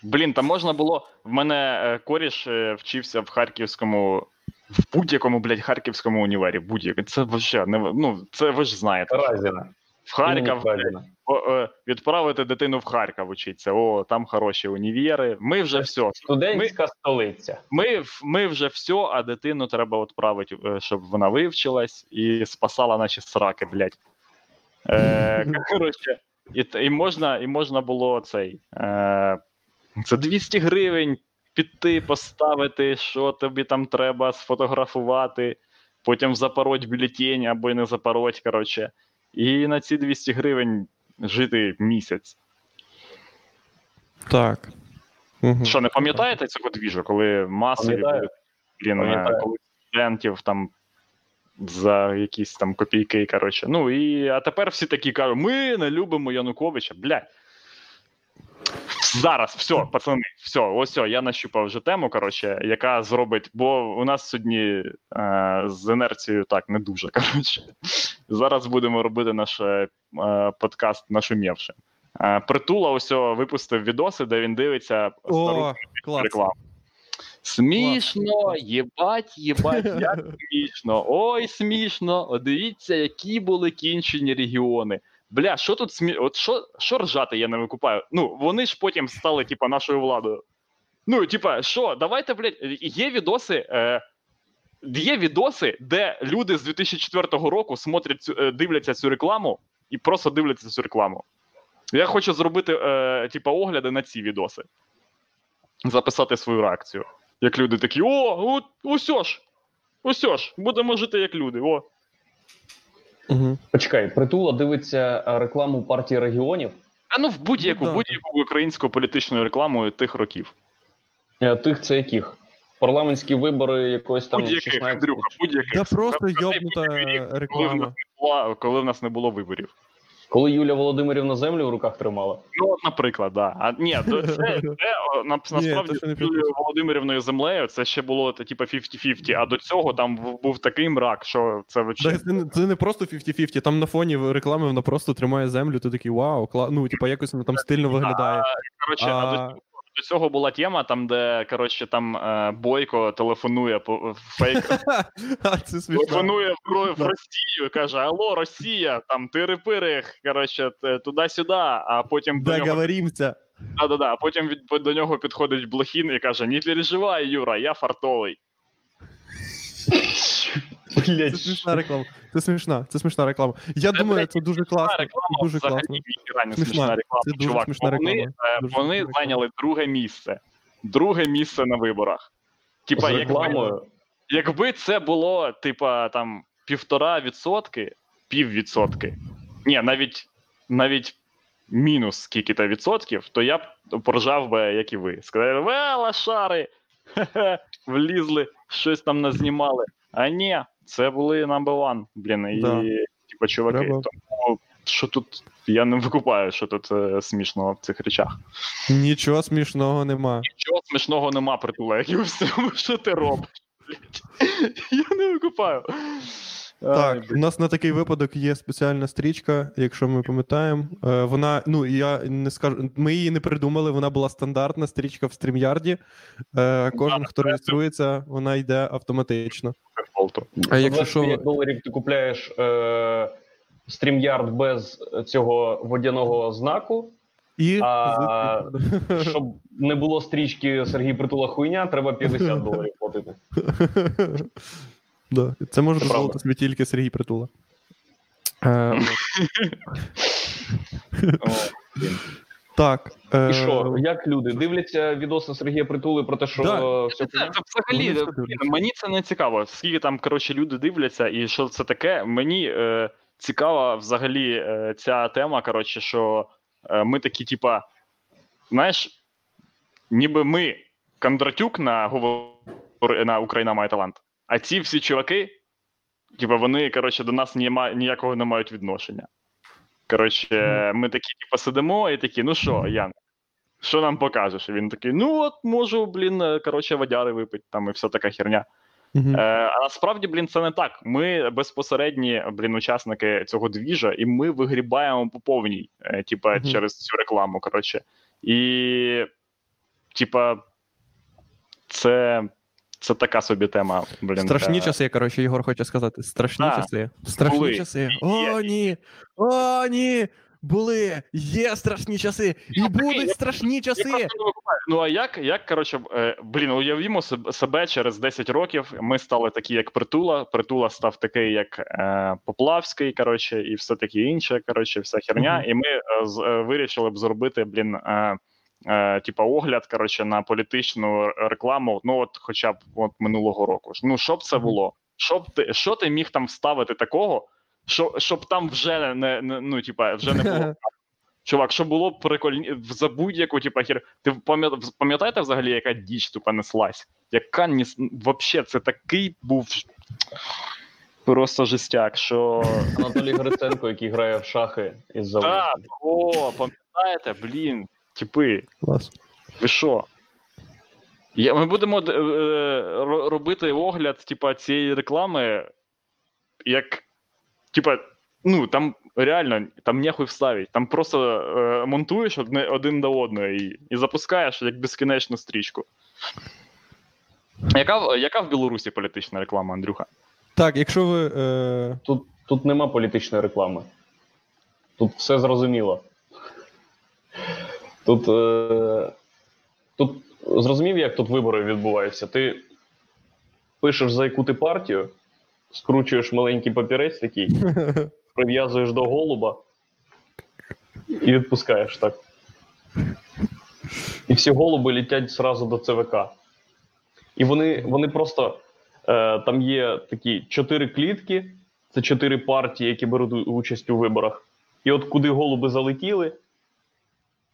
Блін, там можна було. В мене е, коріш е, вчився в Харківському, в будь-якому, блядь, Харківському універі. Будь-якому. Це вообще не ну, це ви ж знаєте. Разіна. В Харків Разіна. Е, відправити дитину в Харків учиться. О, там хороші універи. Ми вже все. Студентська столиця. Ми, ми вже все, а дитину треба відправити, е, щоб вона вивчилась і спасала наші сраки, блядь. Е, (laughs) коротше, і, і, можна, і можна було цей. Е, це 200 гривень піти, поставити, що тобі там треба, сфотографувати, потім запороть бюлетень або не запороть, коротше. І на ці 200 гривень жити місяць. Так. Що, не пам'ятаєте цього двіжу, коли масові були блін, е, коли студентів там за якісь там копійки, коротше. Ну і а тепер всі такі кажуть: ми не любимо Януковича, блядь. Зараз, все, пацани, все, ось я нащупав вже тему, коротше, яка зробить, бо у нас сьогодні е, з інерцією так не дуже. (laughs) Коротше. Зараз будемо робити наш е, подкаст нашумівши. Е, Притула ось випустив відоси, де він дивиться стару рекламу. Смішно, єбать, єбать, як (laughs) смішно. Ой, смішно. О, дивіться, які були кінчені регіони. Бля, що тут смі... От що, що ржати, я не викупаю. Ну, вони ж потім стали, типа, нашою владою. Ну, типа, що, давайте, блядь, є відоси. Е... Є відоси, де люди з 2004 року смотрять е, дивляться цю рекламу і просто дивляться цю рекламу. Я хочу зробити, е, типа, огляди на ці відоси. Записати свою реакцію. Як люди такі: о, усьо ж! Усьо ж, будемо жити як люди. О. Мгм. Почекай, притула дивиться рекламу партії регіонів. А ну в будь-яку Ну, да. будь-яку українську політичну рекламу тих років. Е, Тих це яких? Парламентські вибори якось там Будь-яких, 16 Андрюха, будь-яких. Да просто йобнута будь-який Коли в, реклама. нас не була, коли в нас не було виборів. Коли Юля Володимирівна землю в руках тримала. Ну, от, наприклад, да. А ні, то це, це (laughs) на, насправді це з Юлією. Володимирівною землею це ще було типу типа 50-50, а до цього там був такий мрак, що це Да. Це, не- це не просто 50-50, там на фоні реклами вона просто тримає землю, ти такий вау, кла... ну, типа якось вона там стильно виглядає. Коротше, а... А- до, цього- до цього була тема, там, де коротше, там е, Бойко телефонує по фейк, (laughs) це смішно. телефонує в, в Росію, каже: Алло, Росія, там тири-пири, коротше, туди-сюди, а потім Договоримся. Да, да, да. А потім від до нього підходить Блохін і каже: Не переживай, Юра, я фартовий. Блять, реклама. Це смішна, це смішна реклама. Я Це, думаю, це дуже класно. реклама Дуже взагалі класно. ніхіра Смішна. смішна реклама. Це дуже чувак. смішна Бо вони, е, Дуже вони смішна зайняли друге місце. Друге місце на виборах. Типа, якби, рекламою. якби це було, типа, там півтора відсотки, пів відсотки. Ні, навіть навіть мінус скільки-то відсотків, то я б поржав би, як і ви. Сказали, ве, лошари, (laughs) хе-хе, влізли, щось там назнімали. А ні, це були number one, блін, і Да. типу, чуваки. Треба. Тому що тут я не викупаю, що тут е, смішного в цих речах. Нічого смішного нема. Нічого смішного нема, і що ти робиш. Я не викупаю. Так, у нас на такий випадок є спеціальна стрічка, якщо ми пам'ятаємо. Е, Вона, ну я не скажу, ми її не придумали, вона була стандартна стрічка в StreamYard. Е, Кожен, хто реєструється, вона йде автоматично. А якщо 25 що, доларів ти купляєш е, стрімярд без цього водяного знаку. і А, Щоб не було стрічки Сергій Притула хуйня, треба (laughs) 50 доларів платити. (laughs) да, це може Це дозволити собі тільки Сергій Притула. Е, (laughs) блін. Так. е, І що, як люди дивляться відоси Сергія Притули про те, що Да. все Це, це взагалі мені це не цікаво. Скільки там коротше люди дивляться, і що це таке. Мені е, цікава взагалі е, ця тема. Коротше, що е, ми такі, типа, знаєш, ніби ми Кондратюк на говор на Україна має талант. А ці всі чуваки, типа, вони коротше до нас німа, ніякого не мають відношення. Коротше, ми такі, типа, сидимо і такі, ну що, Ян, що нам покажеш? І він такий: ну от можу, блін, е, коротше, водяри випити, там і вся така херня. мгм. Е, а насправді, блін, це не так. Ми безпосередні, блін, учасники цього двіжа, і ми вигрібаємо по повній, е, типа, Мгм. через цю рекламу. Коротше. І, типа, це, це така собі тема. Блін, Страшні е, часи, коротше, Єгор хоче сказати. Страшні Да. часи. Страшні Були. часи. О, ні! О, ні! Були! Є страшні часи! І Ну, будуть страшні Я часи! Ну а як, як коротше, е, блін, уявімо себе- через 10 років. Ми стали такі, як притула. Притула став такий, як е, Поплавський, коротше, і все таке інше. Коротше, вся херня. Мгм. І ми е, е, вирішили б зробити, блін. Е, Е, типа огляд коротше, на політичну рекламу, ну от хоча б от минулого року. Ну, щоб це Мгм. було? Щоб ти що ти міг там вставити такого, що, щоб там вже не, не ну, типа, вже не було (laughs) Чувак, що було б прикольні за будь-яку, типа, хер. Ти пам'ятаєте взагалі, яка діч тупа неслась? Яка ніс... Вообще, це такий був просто жестяк, що. Анатолій Гриценко, який грає в шахи із Так, о, пам'ятаєте, блін, типи, Клас. ви що? Я, ми будемо е, е, робити огляд, типа, цієї реклами, як. Типа, ну, там реально там нехуй вставить. Там просто е, монтуєш одне, один до одного і, і запускаєш як безкінечну стрічку. Яка, в- яка в Білорусі політична реклама, Андрюха? Так, якщо ви. Е... Тут, тут нема політичної реклами. Тут все зрозуміло. Тут, е, тут зрозумів, як тут вибори відбуваються. Ти пишеш, за яку ти партію, скручуєш маленький папірець такий, (laughs) прив'язуєш до голуба і відпускаєш так. І всі голуби літять зразу до ЦВК. І вони, вони просто е, там є такі чотири клітки, це чотири партії, які беруть участь у виборах. І от куди голуби залетіли,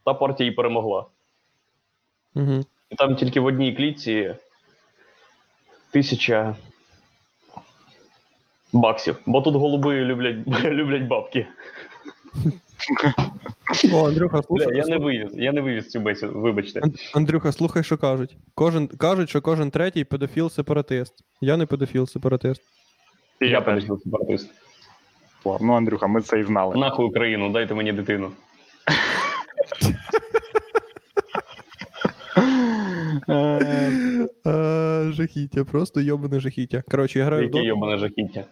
та партія і перемогла. Угу. І там тільки в одній клітці тисяча баксів. Бо тут голуби люблять, (laughs) люблять бабки. О, Андрюха, слухай. Бля, я не вивіз, я не вивіз цю бесіду, вибачте. Андрюха, слухай, що кажуть. Кожен кажуть, що кожен третій педофіл сепаратист. Я не педофіл сепаратист. І Я я теж. перейшов сепаратист. Ну, Андрюха, ми це і знали. Нахуй Україну, дайте мені дитину. (laughs) Е, А, жахіття, просто йобане жахіття. Коротше, я граю в Яке йобане жахіття.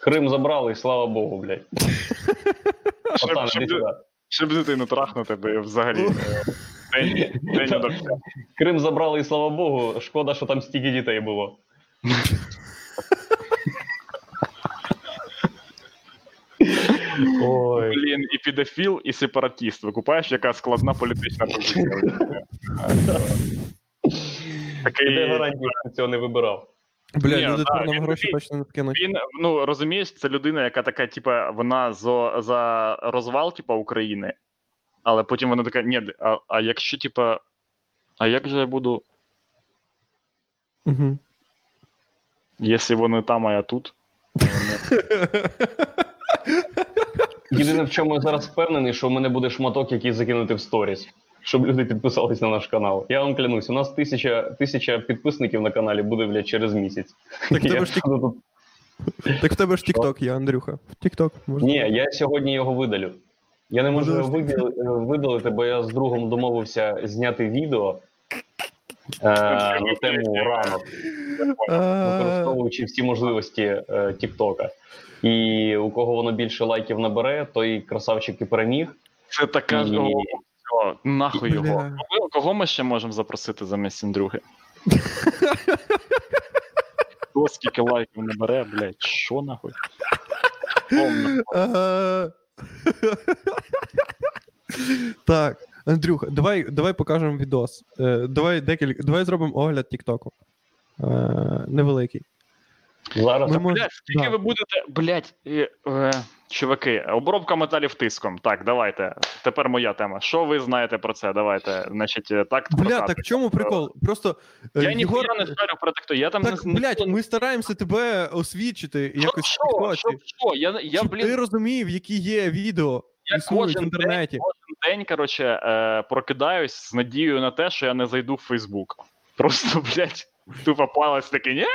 Крим забрали, і слава Богу, блядь. (laughs) Щоб, іди сюди. щоб дитину трахнути, би взагалі. е. Крим забрали, і слава Богу. Шкода, що там стільки дітей було. Ой. Блін, і педофіл, і сепаратіст. Викупаєш, яка складна політична позиція. (laughs) Де Такий, гарантія, що цього не вибирав? Бля, Ні, люди нам він гроші точно не скинуть. він, ну розумієш, це людина, яка така, типа, вона за, за розвал, типа, України, але потім вона така, ні, а, а якщо, типа, а як же я буду, Угу. якщо вони там, а я тут? Єдине, в чому я зараз впевнений, що в мене буде шматок, який закинути в сторіс, щоб люди підписались на наш канал. Я вам клянусь, у нас тисяча, тисяча підписників на каналі буде, блядь, через місяць. Так в тебе ж тік- Так в тебе ж Тік-Ток є, Андрюха. Тік-Ток можна. Ні, я сьогодні його видалю. Я не можу його видалити, бо я з другом домовився зняти відео е, на тему ранок, використовуючи всі можливості е, Тіктока. І у кого воно більше лайків набере, той красавчик і переміг. Це така І- все, нахуй його. Кого, кого ми ще можемо запросити замість Андрюхи? (laughs) Хто скільки лайків набере, блядь, що нахуй? Так, Андрюха, давай, давай покажемо відос. Е, давай декілька. Давай зробимо огляд Тіктоку. Е, невеликий. Зараз Ми мож- Блядь, скільки да. ви будете. Блядь, е, е, чуваки, обробка металів тиском. Так, давайте. Тепер моя тема. Що ви знаєте про це? Давайте. Значить, е, так. Бля, так в чому прикол? Просто е, Я Єгор... ніхуя не шарю про такту. Я там Так, не блядь, ми стараємося тебе освічити Що, якось що, що, що? Я, я щоб блін, ти розумів, які є відео я існують в кожен інтернеті. кожен день, коротше, е, прокидаюсь з надією на те, що я не зайду в Фейсбук. Просто, (laughs) блядь, тупо палець такий, ні,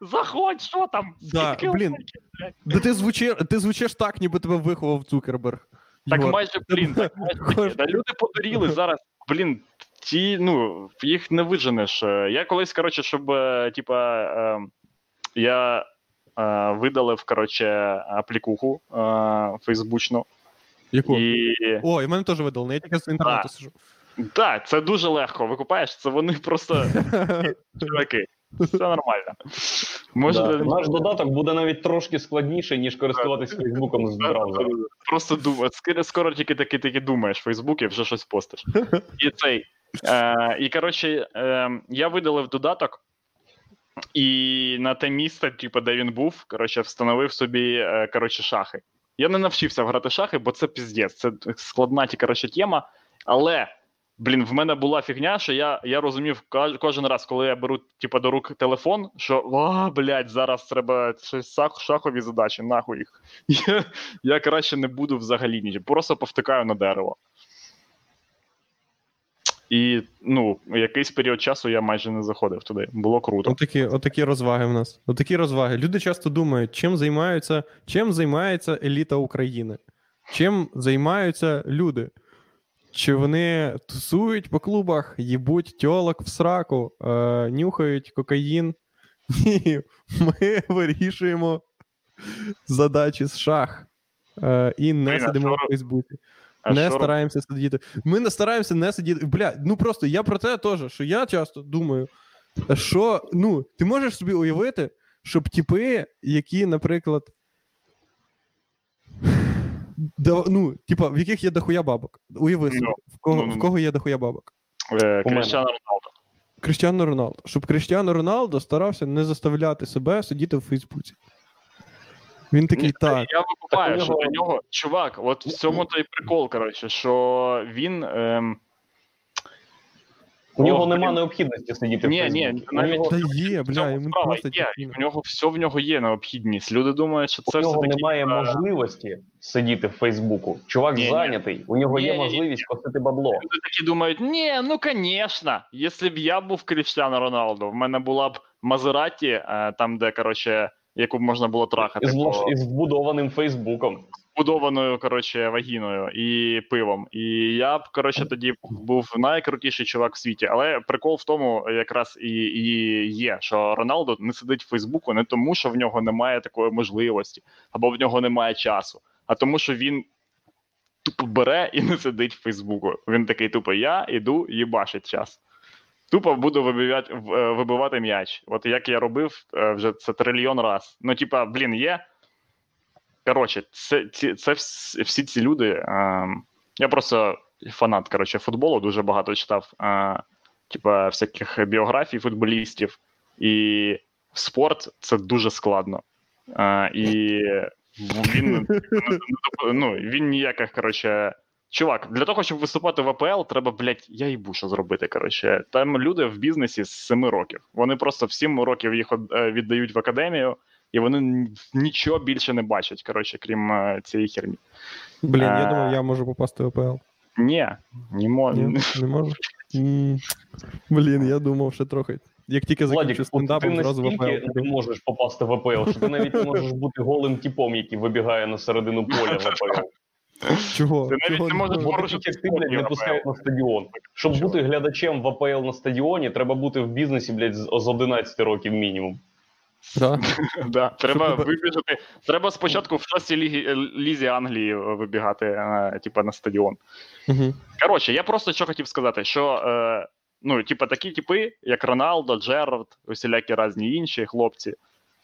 заходь, що там? Да, Скільки блін. лайків, блядь?» Да ти звучиш, ти звучиш так, ніби тебе виховав Цукерберг. Так Єгор. майже, блін, так (laughs) майже. Да люди подуріли (laughs) зараз, блін, ті, ну, їх не виженеш. Е, Я колись, коротше, щоб, е, типа, е, я е, видалив, коротше, аплікуху е, фейсбучну. Яку? І О, і мене теж видали, я тільки з інтернету сижу. так, це дуже легко. Викупаєш, це вони просто (laughs) чуваки. Все нормально. Може, да. наш додаток буде навіть трошки складніше, ніж користуватися Фейсбуком з браузера. Просто скоро, скоро тільки таки таки думаєш в Фейсбуці, вже щось постиш. (laughs) І цей. Е, і коротше, е, я видалив додаток, і на те місце, типу, де він був, коротше, встановив собі е, коротше, шахи. Я не навчився грати шахи, бо це піздець, це складна ті, коротше, тема. Але, блін, в мене була фігня, що я, я розумів кожен раз, коли я беру типу, до рук телефон, що а, блядь, зараз треба щось шахові задачі, нахуй їх. (laughs) Я, я краще не буду взагалі ніч, просто повтикаю на дерево. І ну, якийсь період часу я майже не заходив туди. Було круто. Отакі, отакі розваги в нас. Отакі розваги. Люди часто думають, чим займаються, чим займається еліта України, чим займаються люди. Чи вони тусують по клубах, їбуть тьолок в сраку, е, нюхають кокаїн. Ні, ми вирішуємо задачі з шах. Е, і не Блін, сидимо в Фейсбуці. А не що стараємося сидіти. Ми не стараємося не сидіти. Бля, ну просто я про те теж, що я часто думаю, що ну, ти можеш собі уявити, щоб типи, які, наприклад. Да, ну, типа, в яких є дохуя бабок. Уяви собі, Ну, в кого, ну, ну, в кого є дохуя бабок. Е, Кріштіану Роналдо. Кріштіано Роналдо. Щоб Кріштіано Роналдо старався не заставляти себе сидіти в Фейсбуці. Він такий, так. Я викупаю, Так що нього- для нього, чувак, от в цьому той прикол, коротше, що він. Ем... У нього О, нема блін. необхідності сидіти Ні, в ні, навіть- Та є, бля, йому справа просто є, і в нього все в нього є необхідність. Люди думають, що це у все нього таки. немає можливості сидіти в Фейсбуку. Чувак Ні, ні. зайнятий, у нього є Ні, ні, можливість косити бабло. Люди такі думають: ні, ну звісно, якщо б я був Кріштіано Роналдо, в мене була б Мазераті, е, там, де, коротше, яку б можна було трахати. Із, по- із вбудованим Фейсбуком. Вбудованою, коротше, вагіною і пивом. І я б, коротше, тоді був найкрутіший чувак в світі. Але прикол в тому, якраз і, і є, що Роналдо не сидить в Фейсбуку не тому, що в нього немає такої можливості, або в нього немає часу, а тому, що він. Тупо бере і не сидить в Фейсбуку. Він такий тупо: я іду їбашить час. Тупо буду вибивати, е, вибивати м'яч. От як я робив е, вже це трильйон раз. Ну, типа, блін, є Коротше, це, ці, це всі, ці люди. Е, я просто фанат коротше, футболу, дуже багато читав, е, типа, всяких біографій футболістів, і спорт це дуже складно. Е, і він, ну, він ніяких, коротше. Чувак, для того, щоб виступати в АПЛ, треба, блядь, я їбу, що зробити. Коротше, там люди в бізнесі з 7 років. Вони просто в 7 років їх е, віддають в академію, і вони нічого більше не бачать, коротше, крім е, цієї херні. Блін, я Е, думав, я можу попасти в АПЛ. Ні, не можу. Ні, не можу. Блін, я думав ще трохи. Як тільки закінчу стендапом, зразу в АПЛ. настільки не можеш попасти в АПЛ, що ти навіть не можеш бути голим типом, який вибігає на середину поля в АПЛ. Чого? Ти навіть Чого не можеш Порушити ти, блядь, не пускають на стадіон. Щоб Чого? бути глядачем в АПЛ на стадіоні, треба бути в бізнесі, блядь, з з 11 років мінімум. Да. (laughs) Да, треба вибіжати. Треба спочатку в шостій лігі, е, лізі Англії вибігати, на, типа, на стадіон. Угу. Коротше, я просто що хотів сказати, що е, ну, типа, такі типи, як Роналдо, Джерард, усілякі різні інші хлопці,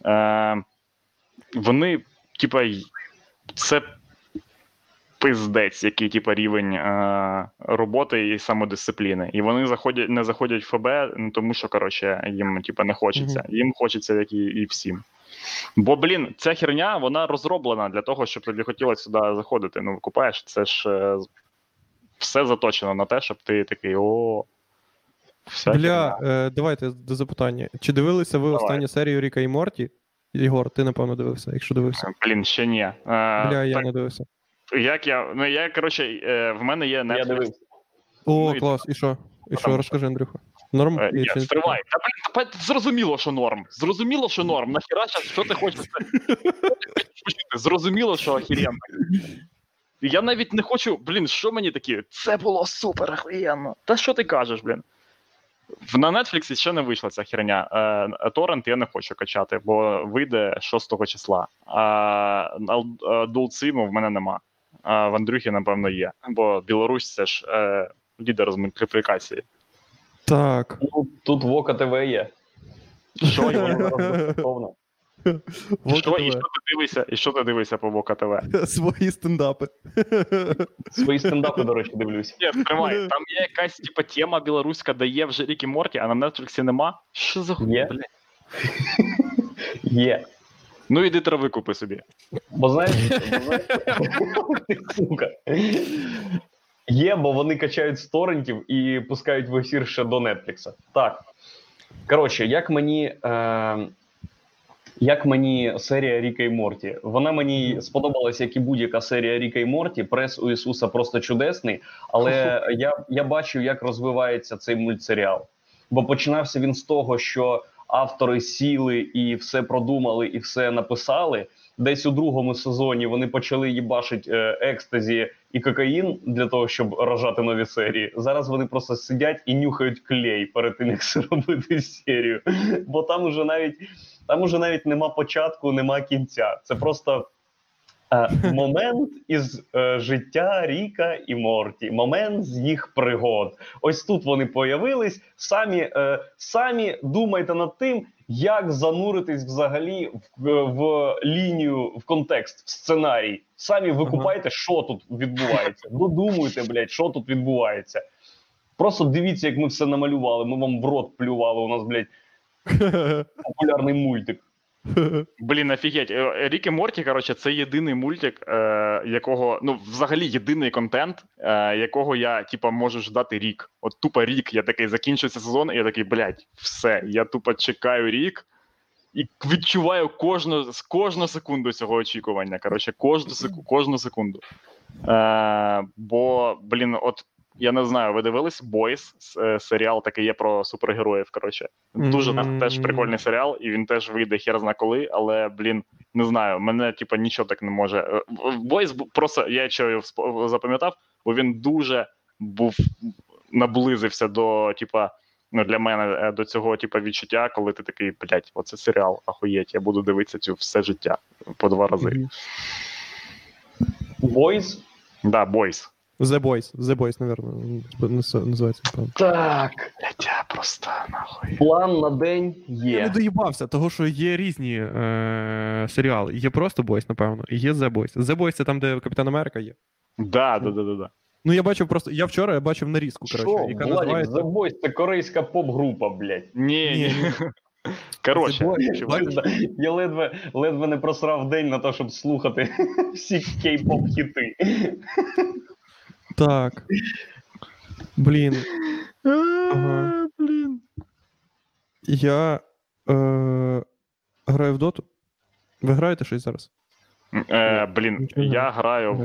е, вони, типа, це пиздець, який, типа, рівень е, роботи і самодисципліни. І вони заходять, не заходять в ФБ, ну, тому що, коротше, їм, типа, не хочеться. Їм хочеться, як і, і всім. Бо, блін, ця херня, вона розроблена для того, щоб тобі хотілося сюди заходити. Ну, купаєш, це ж е, все заточено на те, щоб ти такий о. Вся Бля, е, давайте до запитання. Чи дивилися ви Давай. останню серію Ріка і Морті? Єгор, ти напевно дивився, якщо дивився. Блін, ще ні. Е, Бля, я так, не дивився. Як я. Ну, я, коротше, е, в мене є Я Netflix. дивився. О, Ну, клас, і що? І що, розкажи, Андрюха. Норм? Е, Я Ні, чи стривай. Та блін, та, зрозуміло, що норм. Зрозуміло, що норм. Нахіра щас, що ти хочеш? (laughs) Зрозуміло, що охеренно. Я навіть не хочу, блін, що мені такі? Це було супер охуєнно. Та що ти кажеш, блін? В- На Netflix ще не вийшла ця херня. Е, торрент я не хочу качати, бо вийде 6 числа. А Дулциму в мене нема. А в Андрюхі, напевно, є. Бо Білорусь це ж е, лідер з мультиплікації. Так. Ну, тут Вока ТВ є. Що є? (laughs) І що, і що ти дивишся, і що ти дивишся по Бока ТВ? (laughs) Свої стендапи. (laughs) Свої стендапи, до речі, дивлюсь. Ні, тримай, там є якась типа тема білоруська, де є вже Рік і Морті, а на Нетфліксі нема. Що за хуй, Є. блядь? Є. Ну іди трави купи собі. Бо знаєш, сука. Є, бо вони качають з торрентів і пускають в ефір ще до Нетфлікса. Так. Коротше, як мені. Е... Як мені серія Ріка і Морті? Вона мені сподобалася, як і будь-яка серія Ріка і Морті. Прес у Ісуса просто чудесний. Але я, я бачив, як розвивається цей мультсеріал. Бо починався він з того, що автори сіли і все продумали, і все написали. Десь у другому сезоні вони почали їбашить е, екстазі і кокаїн для того, щоб рожати нові серії. Зараз вони просто сидять і нюхають клей перед тим, як (laughs) робити серію. Бо там уже навіть там уже навіть нема початку, нема кінця. Це просто момент із е, життя Ріка і Морті, момент з їх пригод. Ось тут вони появились. Самі, е, самі думайте над тим, як зануритись взагалі в, в лінію, в контекст, в сценарій. Самі викупайте, що тут відбувається. Додумуйте, блядь, що тут відбувається. Просто дивіться, як ми все намалювали. Ми вам в рот плювали. У нас, блядь, (laughs) популярний мультик. (laughs) Блін, офігеть. Е, Рік і Морті, коротше, це єдиний мультик, е, якого, ну, взагалі єдиний контент, е, якого я, типа, можу ждати рік. От тупо рік. Я такий закінчується сезон, і я такий, блядь, все. Я тупо чекаю рік і відчуваю кожну, кожну секунду цього очікування. Коротше, кожну, кожну секунду. Е, бо, блін, от. Я не знаю, ви дивились Бойс, серіал такий є про супергероїв. Коротше, дуже Мгм. теж прикольний серіал, і він теж вийде хер зна коли, але блін, не знаю, мене типа нічого так не може. Е, Бойс просто я що його запам'ятав, бо він дуже був наблизився до, типа, ну для мене е, до цього типа відчуття, коли ти такий, блядь, оце серіал, ахуєть, я буду дивитися цю все життя по два рази. Boys? Да, Бойс. The Boys, The Boys, наверное, називається. Так. Я просто нахуй. План на день є. Я не доїбався, того що є різні е- серіали. Є просто Boys, напевно, і є The Boys. The Boys це там, де Капітан Америка є. Да, да, да, да, да. Ну, я бачив просто. Я вчора я бачив нарізку, коротше, яка Владик, називається. The Boys це корейська поп-група, блядь. Ні, Ні. (laughs) Коротше? Я ледве, ледве не просрав день на те, щоб слухати (laughs) всі кей-поп хіти. Так. Блін, Ага. Блін. я е- граю в доту. Ви граєте щось зараз? Е, блін, я граю в.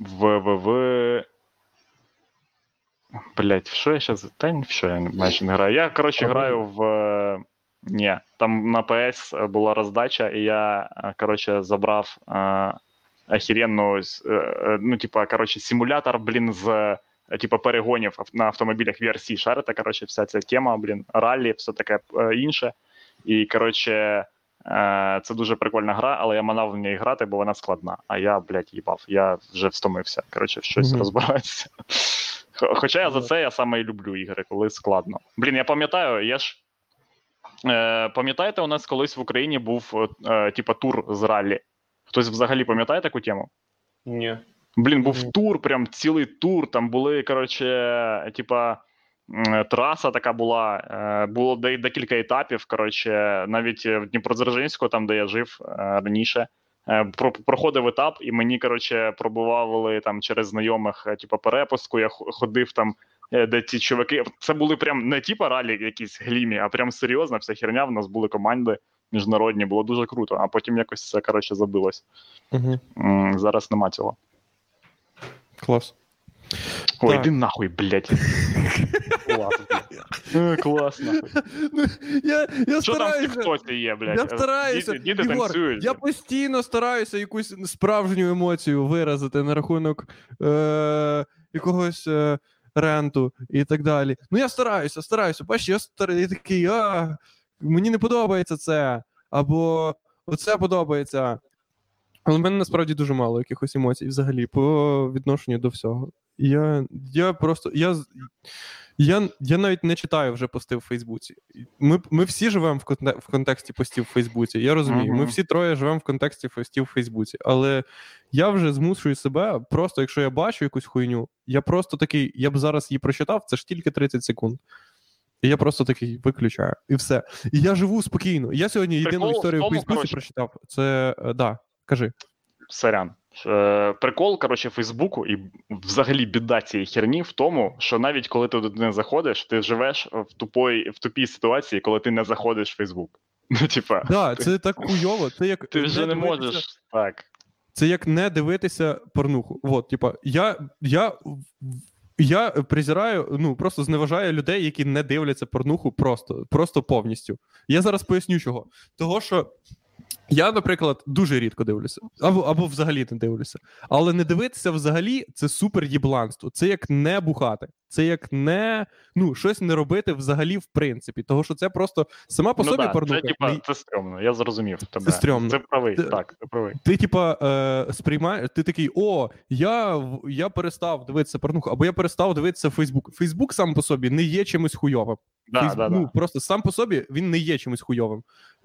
В. В. В. Блять, в що я зараз. Та ні, в що я майже не граю. Я, коротше, граю в. Ні, там на PS була роздача, і я, е, коротше, забрав охеренну, е, е, ну, типа, коротше, симулятор, блін, з. е, Типа перегонів на автомобілях VRC, шарите, коротше, вся ця тема, блін, раллі, все таке інше. І, коротше, Це дуже прикольна гра, але я манав в ній грати, бо вона складна. А я, блядь, їбав. Я вже встомився. Коротше, в щось розбиратися. Х- Хоча я за це я саме і люблю ігри, коли складно. Блін, я пам'ятаю, я ж. Е, пам'ятаєте, у нас колись в Україні був е, типа тур з раллі. Хтось взагалі пам'ятає таку тему? Ні. Блін, був тур, прям цілий тур. Там були, коротше, типа. Траса така була, е, було декілька етапів. Коротше, навіть в Дніпродзержинську, там де я жив е, раніше, е, проходив етап, і мені коротше пробували там через знайомих, типу, перепустку. Я ходив там, де ці чуваки. Це були прям не типа ралі, якісь глімі, а прям серйозна вся херня. В нас були команди міжнародні, було дуже круто. А потім якось це коротше забилось. Угу. М, Зараз нема цього. Клас. Ой, Так. іди нахуй, блядь. Клас, нахуй. (laughs) Ну, я, я Що там в стараюся. тіктоці є, блядь? Я стараюся. Діти, діти Ігор, танцюють. Я постійно стараюся якусь справжню емоцію виразити на рахунок е- якогось е- ренту і так далі. Ну, я стараюся, стараюся. Бачиш, я старий я такий, а, мені не подобається це. Або оце подобається. Але в мене насправді дуже мало якихось емоцій взагалі по відношенню до всього. Я, я просто. Я, я, я навіть не читаю вже пости в Фейсбуці. Ми, ми всі живемо в, конте- в контексті постів в Фейсбуці. Я розумію. Ми всі троє живемо в контексті постів в Фейсбуці. Але я вже змушую себе, просто якщо я бачу якусь хуйню, я просто такий, я б зараз її прочитав, це ж тільки 30 секунд. І я просто такий виключаю, і все. І я живу спокійно. Я сьогодні єдину Прикол історію в тому, Фейсбуці коротше. прочитав. Це е, да, кажи. Сорян. Е, Прикол, коротше, Фейсбуку і взагалі біда цієї херні в тому, що навіть коли ти туди не заходиш, ти живеш в тупої, в тупій ситуації, коли ти не заходиш в Фейсбук. (laughs) Ну, типа, Да, це так хуйово. Це як ти вже не дивитися- можеш так. Це як не дивитися порнуху. От, типа, я, я, я презираю, ну просто зневажаю людей, які не дивляться порнуху просто, просто повністю. Я зараз поясню чого. Того, що я, наприклад, дуже рідко дивлюся, або, або взагалі не дивлюся. Але не дивитися взагалі це супер єбланство. Це як не бухати. Це як не ну, щось не робити взагалі в принципі. Того, що це просто сама по ну, собі да, порнуха. Це, типа, це стрьомно, я зрозумів тебе. стрьомно. Це правий, Це- так, ти правий. ти, типа, е, сприймаєш, ти такий, о, я, я перестав дивитися порнуху, або я перестав дивитися Фейсбук. Фейсбук сам по собі не є чимось хуйовим. Да, Фейсбук, да, ну, просто сам по собі він не є чимось хуйовим.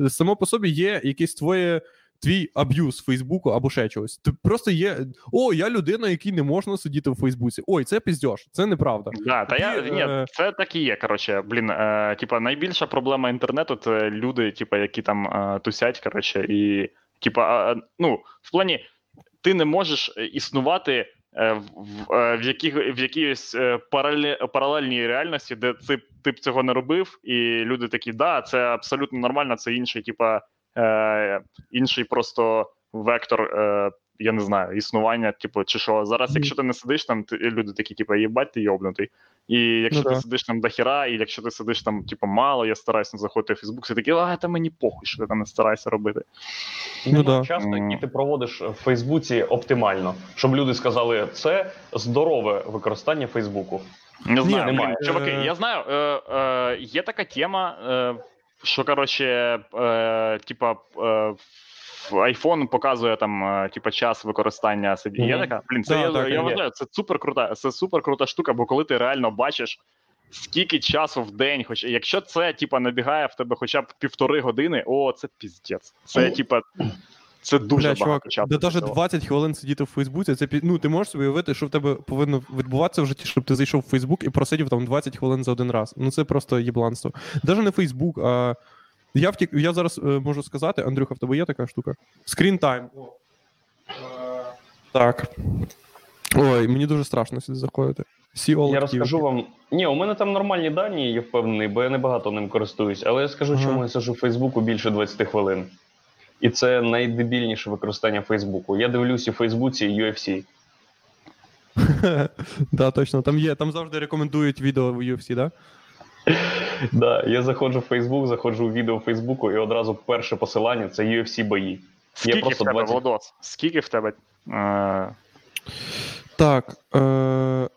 Само по собі є якесь твоє, твій аб'юз Фейсбуку або ще чогось. Ти просто є. О, я людина, якій не можна сидіти в Фейсбуці. Ой, це піздьош, це неправда. Да, та я Ти, ні, е, це так і є. Коротше, блін, е, типа, найбільша проблема інтернету це люди, типа, які там е, тусять, коротше, і типа, е, ну, в плані, ти не можеш е, існувати. е, В, в, е, в, яких, в якійсь е, паралельній реальності, де ти, ти б цього не робив, і люди такі, да, це абсолютно нормально, це інший, типа, е, інший просто вектор, е, я не знаю, існування, типу, чи що. Зараз, якщо ти не сидиш там, ти, люди такі, типу, їбать, ти йобнутий. І якщо Ну ти да. сидиш там до хіра, і якщо ти сидиш там, типу, мало, я стараюся не заходити в Фейсбук, ти такий, а, та мені похуй, що ти там не стараєшся робити. Ну да. Мгм. який ти проводиш в Фейсбуці оптимально, щоб люди сказали, це здорове використання Фейсбуку. Не знаю, блін, немає. чуваки, я знаю, е, е, є така тема, е, що коротше, е, типа. Е, iPhone показує там, е, типа, час використання сидіння. Mm-hmm. Я така? Блін, це Да, я, так, я вважаю, це супер крута, це супер крута штука, бо коли ти реально бачиш, скільки часу в день, хоч якщо це типа набігає в тебе хоча б півтори години, о, це піздець. Це типа. Це дуже Бля, багато чувак, часу. да навіть 20 хвилин сидіти в Фейсбуці, це ну, ти можеш собі уявити, що в тебе повинно відбуватися в житті, щоб ти зайшов в Фейсбук і просидів там 20 хвилин за один раз. Ну це просто єбланство. Даже не Фейсбук, а я втік, я зараз е, можу сказати, Андрюха, в тебе є така штука? Screen time. Е, Так. Ой, мені дуже страшно сюди заходити. All Я розкажу вам. Ні, у мене там нормальні дані, я впевнений, бо я небагато ним користуюсь. Але я скажу, Ага. чому я сижу в Фейсбуку більше 20 хвилин. І це найдебільніше використання Фейсбуку. Я дивлюся в Фейсбуці UFC. (laughs) да, точно. Там є, там завжди рекомендують відео в UFC, да? (laughs) Да, я заходжу в Фейсбук, заходжу в відео в Фейсбуку, і одразу перше посилання це UFC бої. Скільки просто в тебе, 20. Владос? Скільки в тебе? Е, Так, е,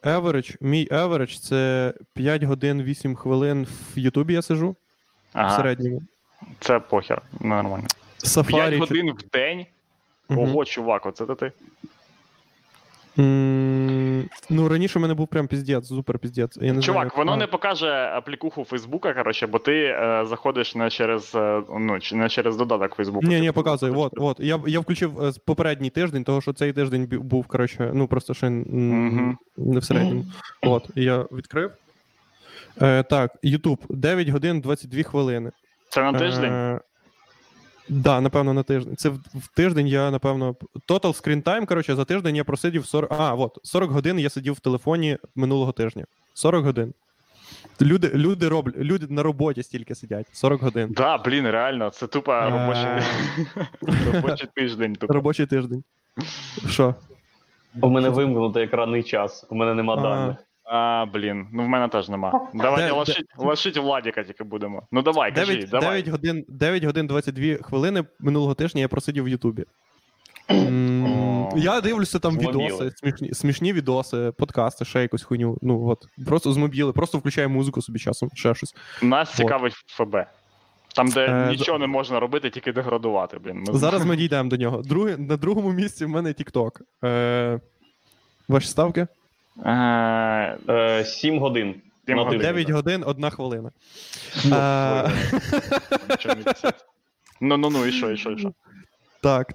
average, мій average це 5 годин 8 хвилин в Ютубі я сижу в середньому. це похер, нормально. 5 годин в день. Ого, чувак, оце то ти. Ну, раніше в мене був прям піздець, супер піздець. Я не Чувак, знаю, як- воно не покаже аплікуху Фейсбука, коротше, бо ти е, заходиш не через, е, ну, не через додаток Фейсбуку. Ні, ні, показує. От, от. Я, я включив е, попередній тиждень, того що цей тиждень був, коротше, ну просто ще Мгм. не в середньому. От, я відкрив. Е, так, YouTube, 9 годин 22 хвилини. Це на тиждень? Да, напевно, на тиждень. Це в, в тиждень я, напевно. Total screen time, коротше, за тиждень я просидів 40. А, от, 40 годин я сидів в телефоні минулого тижня. 40 годин. Люди, люди роблять, люди на роботі стільки сидять. 40 годин. Да, блін, реально, це тупо Е. робочий, (laughs) робочий тиждень. Робочий тиждень. Що? У мене вимкнутий екранний час, у мене нема даних. А, блін, ну в мене теж нема. Давайте Де- лишить, лишить Владіка тільки будемо. Ну давай, кажи, 9, давай. 9, годин, 9 годин 22 хвилини минулого тижня я просидів в Ютубі. Я дивлюся там Змобіли. відоси, смішні, смішні відоси, подкасти, ще якусь хуйню. Ну от, просто змобіли, просто включаю музику собі часом, ще щось. Нас Вот. цікавить ФБ. Там, де Е, нічого не можна робити, тільки деградувати. Блін. Ми Зараз ми дійдемо до нього. Друге, на другому місці в мене TikTok. Е, ваші ставки? Е, Е, 7 годин. Сім годин. 9 годин, 1 хвилина. Писать. Ну, ну, ну, і що, і що, і що? так.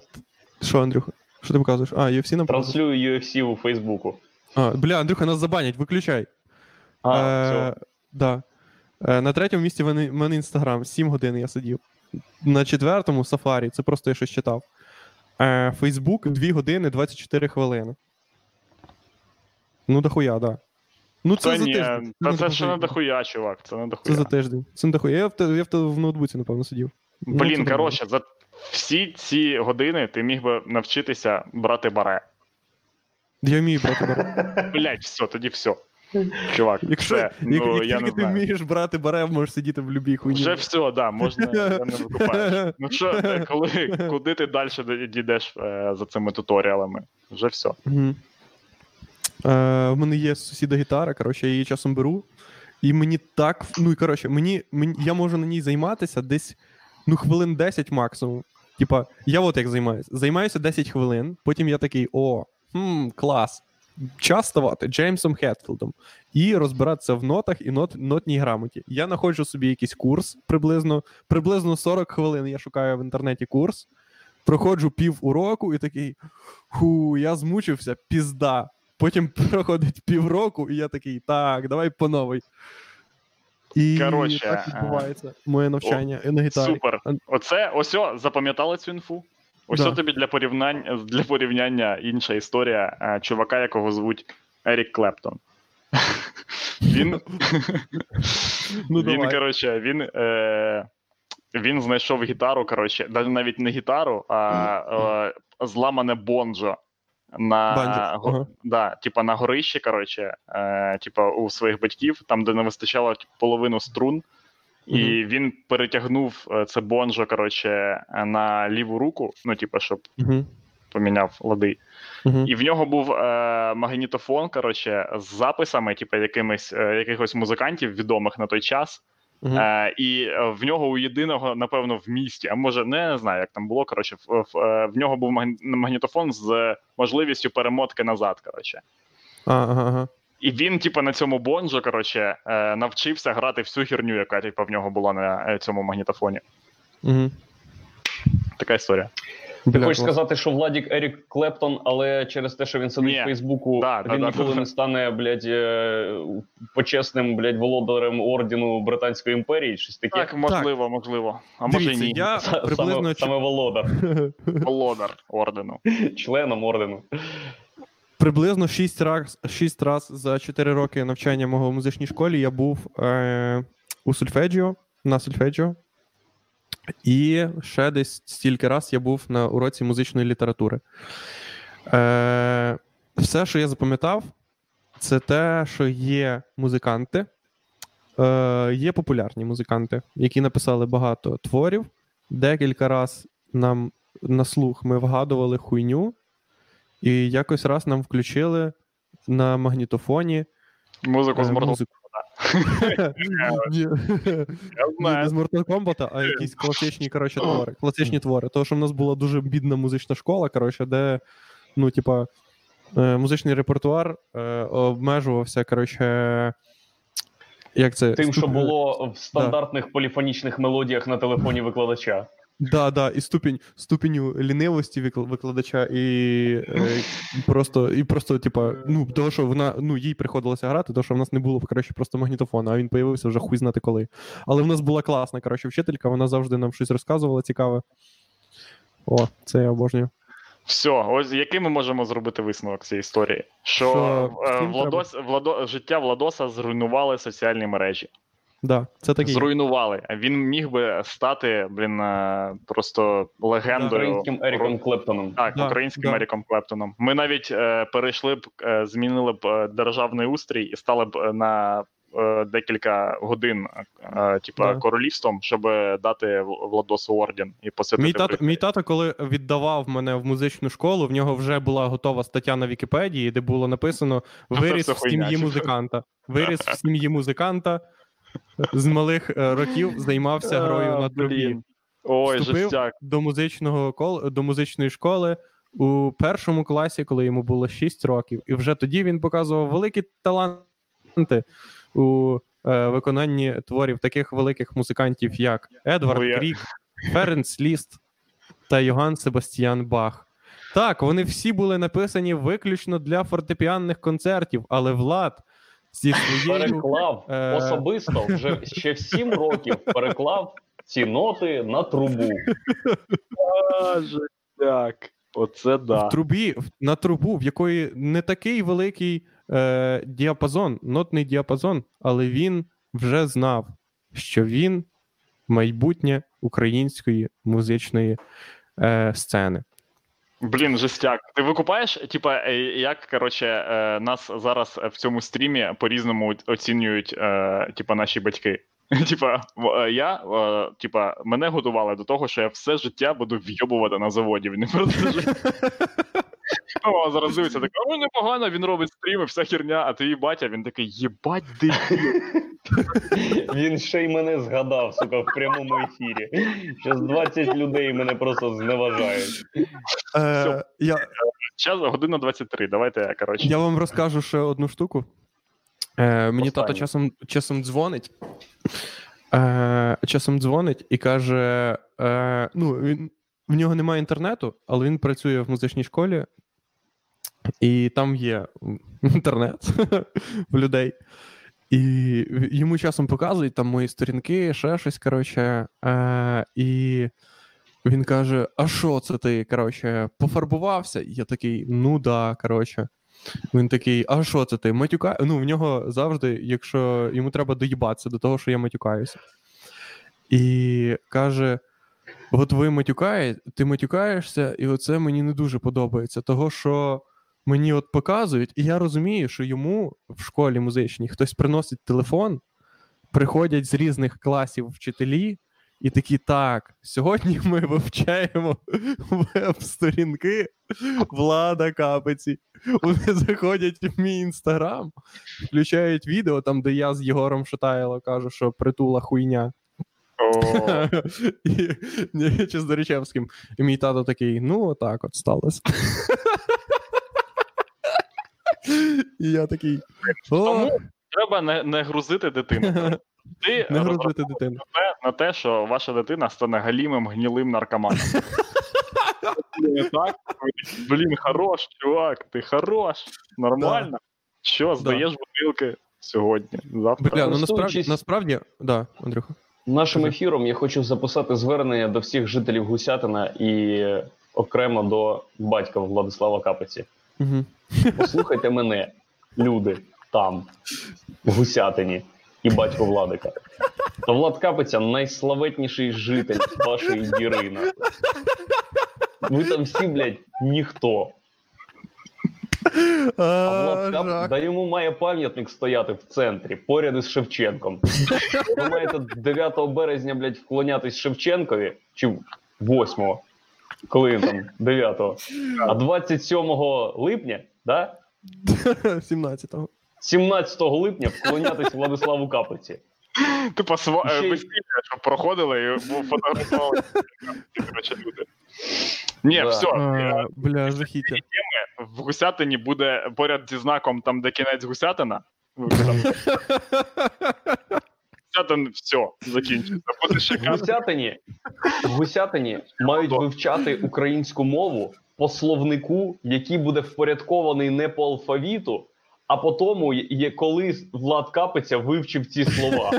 Що, Андрюха? Що ти показуєш? А, UFC нам? Транслюю UFC у Фейсбуку. А, бля, Андрюха, нас забанять, виключай. А, Е, все. да. Е, на третьому місці в мене, інстаграм, 7 годин я сидів. На четвертому сафарі, це просто я щось читав. Е, Фейсбук 2 години 24 хвилини. Ну, дохуя, да. Ну, це Та за ні, тиждень. та це ще не дохуя. чувак, це не дохуя. Це за тиждень. Це не дохуя. Я в, те- я в, те- в ноутбуці, напевно, сидів. Ну, це Блін, нормально. коротше, за всі ці години ти міг би навчитися брати баре. Я вмію брати баре. (laughs) Блять, все, тоді все. Чувак, Якщо все, як, ну, як я не тільки ти знаю. вмієш брати баре, можеш сидіти в любій хуйні. Вже все, да, можна (laughs) я не викупаєш. Ну що, е, коли, куди ти далі дійдеш е, за цими туторіалами? Вже все. Угу. Е, в мене є сусіда гітара, коротше, я її часом беру. І мені так. Ну і коротше, мені, мені, я можу на ній займатися десь ну, хвилин 10 максимум. Типа, я от як займаюся. Займаюся 10 хвилин, потім я такий: о, хм, клас. Час ставати Джеймсом Хетфілдом і розбиратися в нотах і нот, нотній грамоті. Я знаходжу собі якийсь курс приблизно, приблизно 40 хвилин. Я шукаю в інтернеті курс. Проходжу пів уроку і такий. Ху, я змучився, пізда. Потім проходить півроку, і я такий, так, давай по новій. І Коротше, так е, відбувається моє навчання на гітарі. Супер. Оце ось запам'ятали цю інфу? Ось Да. тобі для порівняння для порівняння інша історія е, чувака, якого звуть Ерік Клептон. (laughs) Він, (laughs) Ну, він коротше, він, е, він знайшов гітару, коротше, навіть навіть не гітару, а е, зламане бонджо. На, го- ага. да, типа на горищі, коротше, е, типа у своїх батьків, там, де не вистачало типу, половину струн, і він перетягнув е, це бонжо, коротше, е, на ліву руку, ну, типа, щоб Мгм. поміняв лади. Мгм. І в нього був е, магнітофон, коротше, з записами, типу, якимись, е, якихось музикантів відомих на той час. Мгм. Е, і е, в нього у єдиного, напевно, в місті, а може, не, не знаю, як там було. Коротше, в, в, е, в нього був магнітофон з можливістю перемотки назад. Коротше. Ага. І він, типу, на цьому бонжо, коротше, е, навчився грати всю херню, яка типу, в нього була на цьому магнітофоні. Угу. Така історія. Ти хочеш сказати, що Владік Ерік Клептон, але через те, що він сидить Ні. в Фейсбуку, Да, він да, ніколи да. не стане, блядь, е, почесним, блядь, володарем ордену Британської імперії, щось таке. Так, можливо, можливо. А може Дивіться, ні. я приблизно саме, саме володар, (laughs) Володар ордену. членом ордену. Приблизно 6 раз, 6 раз за 4 роки навчання мого в музичній школі я був е, у сольфеджіо, на сольфеджіо. І ще десь стільки раз я був на уроці музичної літератури. Е, все, що я запам'ятав, це те, що є музиканти, е, є популярні музиканти, які написали багато творів. Декілька раз нам на слух ми вгадували хуйню, і якось раз нам включили на магнітофоні Музику з е, Mortal музику. Не з Mortal Kombat, а якісь класичні коротше, твори. Класичні твори. Тому що в нас була дуже бідна музична школа, коротше, де, ну, типа, е, музичний репертуар е, обмежувався, коротше. Як це? Тим, що було в стандартних поліфонічних мелодіях на телефоні викладача. Да, да, і ступінь, ступеню лінивості викладача, і е, просто, і просто, типа, ну, того, що вона, ну, їй приходилося грати, тому що в нас не було, коротше, просто магнітофону, а він появився вже хуй знати коли. Але в нас була класна, коротше, вчителька, вона завжди нам щось розказувала цікаве. О, це я обожнюю. Все, ось який ми можемо зробити висновок цієї історії? Що, Що е, Владос, Владо, життя Владоса зруйнували соціальні мережі. Да, це таке. Зруйнували. Він міг би стати, блін, е, просто легендою. Українським Еріком Клептоном. Так, Да, українським да. Еріком Клептоном. Ми навіть е, перейшли б, е, змінили б е, державний устрій і стали б е, на е, декілька годин, е, типа, Да. королівством, щоб дати Владосу орден і посвятити. Мій тато, мій тато, коли віддавав мене в музичну школу, в нього вже була готова стаття на Вікіпедії, де було написано: (laughs) (laughs) виріс в сім'ї музиканта. Виріс в сім'ї музиканта. З малих е, років займався грою на трубі. Ой, Вступив жестяк. до музичного кол до музичної школи у першому класі, коли йому було 6 років, і вже тоді він показував великі таланти у е, виконанні творів таких великих музикантів, як Едвард Ой, Крік, Ференц Ліст та Йоганн Себастьян Бах. Так, вони всі були написані виключно для фортепіанних концертів, але Влад зі своєю Переклав Е. особисто вже ще в 7 років переклав ці ноти на трубу. Жестяк. Оце в трубі на трубу, в якої не такий великий е, діапазон, нотний діапазон, але він вже знав, що він майбутнє української музичної е, сцени. Блін, жестяк. Ти викупаєш, типа, е, як коротше, е, нас зараз в цьому стрімі по-різному оцінюють, е, типа, наші батьки. (laughs) Типа, е, я, е, типа, мене готували до того, що я все життя буду вйобувати на заводі. Не просто. (laughs) О, зараз дивиться, так, ой, непогано, він робить стріми, вся херня, а твій батя, він такий, єбать дебіл. (laughs) Він ще й мене згадав, сука, в прямому ефірі. Щас 20 людей мене просто зневажають. Е, я, Час година 23, давайте, коротше. я вам розкажу ще одну штуку. Е, мені тато часом, часом дзвонить. Е, часом дзвонить і каже: е, ну, він в нього немає інтернету, але він працює в музичній школі, і там є (laughs) інтернет (laughs) в людей. І йому часом показують там мої сторінки, ще щось, коротше. Е, і він каже: А що це ти? Коротше, пофарбувався? І я такий, ну да, коротше. Він такий, а що це ти? Матюка? Ну, в нього завжди, якщо йому треба доїбатися до того, що я матюкаюся. І каже: от ви матюкає, ти матюкаєшся, і оце мені не дуже подобається. Того, що мені от показують, і я розумію, що йому в школі музичній хтось приносить телефон, приходять з різних класів вчителі, і такі, так, сьогодні (laughs) ми вивчаємо веб-сторінки Влада Капиці. Вони заходять в мій інстаграм, включають відео, там, де я з Єгором Шатайло кажу, що притула хуйня. Чи з Дорічевським. І мій тато такий: ну, отак от сталося. І я такий. Тому треба не, не грузити дитину. Ти (laughs) не грузити дитину. на те- що ваша дитина стане галімим гнілим наркоманом. (laughs) Так? Блін, хорош, чувак, ти хорош, нормально. Що, здаєш бутилки сьогодні, завтра. Бля, ну насправді, насправді, да, Андрюха. Нашим ефіром я хочу записати звернення до всіх жителів Гусятина і окремо до батька Владислава Капиці. Угу. Послухайте мене, люди, там, в Гусятині і батько Владика. Та Влад Капиця найславетніший житель вашої діри. нахуй. Ви там всі, блядь, ніхто. А Влад да йому має пам'ятник стояти в центрі, поряд із Шевченком. Ви маєте 9 березня, блядь, вклонятись Шевченкові, чи 8, коли він там 9, а 27 липня, да? 17-го. 17 липня вклонятись Владиславу Капиці. Типа сва... Ще й- весілля, що проходили і фотографували. Ні, Да. все. А, бля, жахіття. В Гусятині буде поряд зі знаком, там, де кінець Гусятина. Там, (laughs) Гусятин, все, закінчиться. Буде В. Гусятині, в Гусятині мають вивчати українську мову по словнику, який буде впорядкований не по алфавіту, а по тому, коли Влад Капиця вивчив ці слова.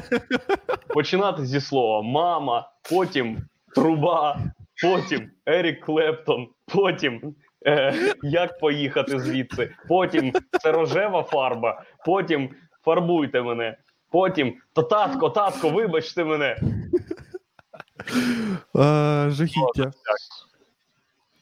(laughs) Починати зі слова мама, потім труба, потім Ерік Клептон, потім е, як поїхати звідси, потім це рожева фарба, потім фарбуйте мене, потім та татко, татко, вибачте мене. А, жахіття.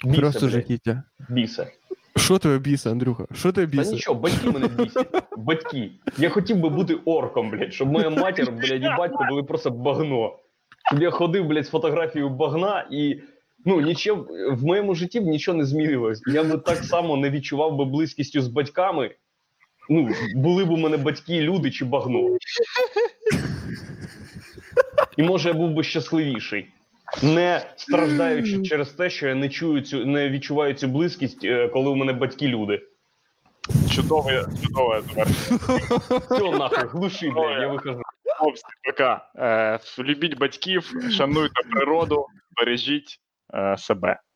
Бісе, Просто жахіття. бісе. Що тебе бісе, Андрюха? Що тебе Та нічого, батьки мене бісять. Батьки. Я хотів би бути орком, блядь, щоб моя матір, блядь, і батько були просто багно. Щоб я ходив, блядь, з фотографією багна і. Ну, нічого в моєму житті б нічого не змінилось. Я би так само не відчував би близькістю з батьками. Ну, були б у мене батьки, люди чи багно. І може я був би щасливіший. Не страждаючи через те, що я не чую цю, не відчуваю цю близькість, е, коли у мене батьки люди. Чудове, чудове. Все нахуй, глуши, блядь, я вихожу. Хлопці, пока. Е, любіть батьків, шануйте природу, бережіть е, себе.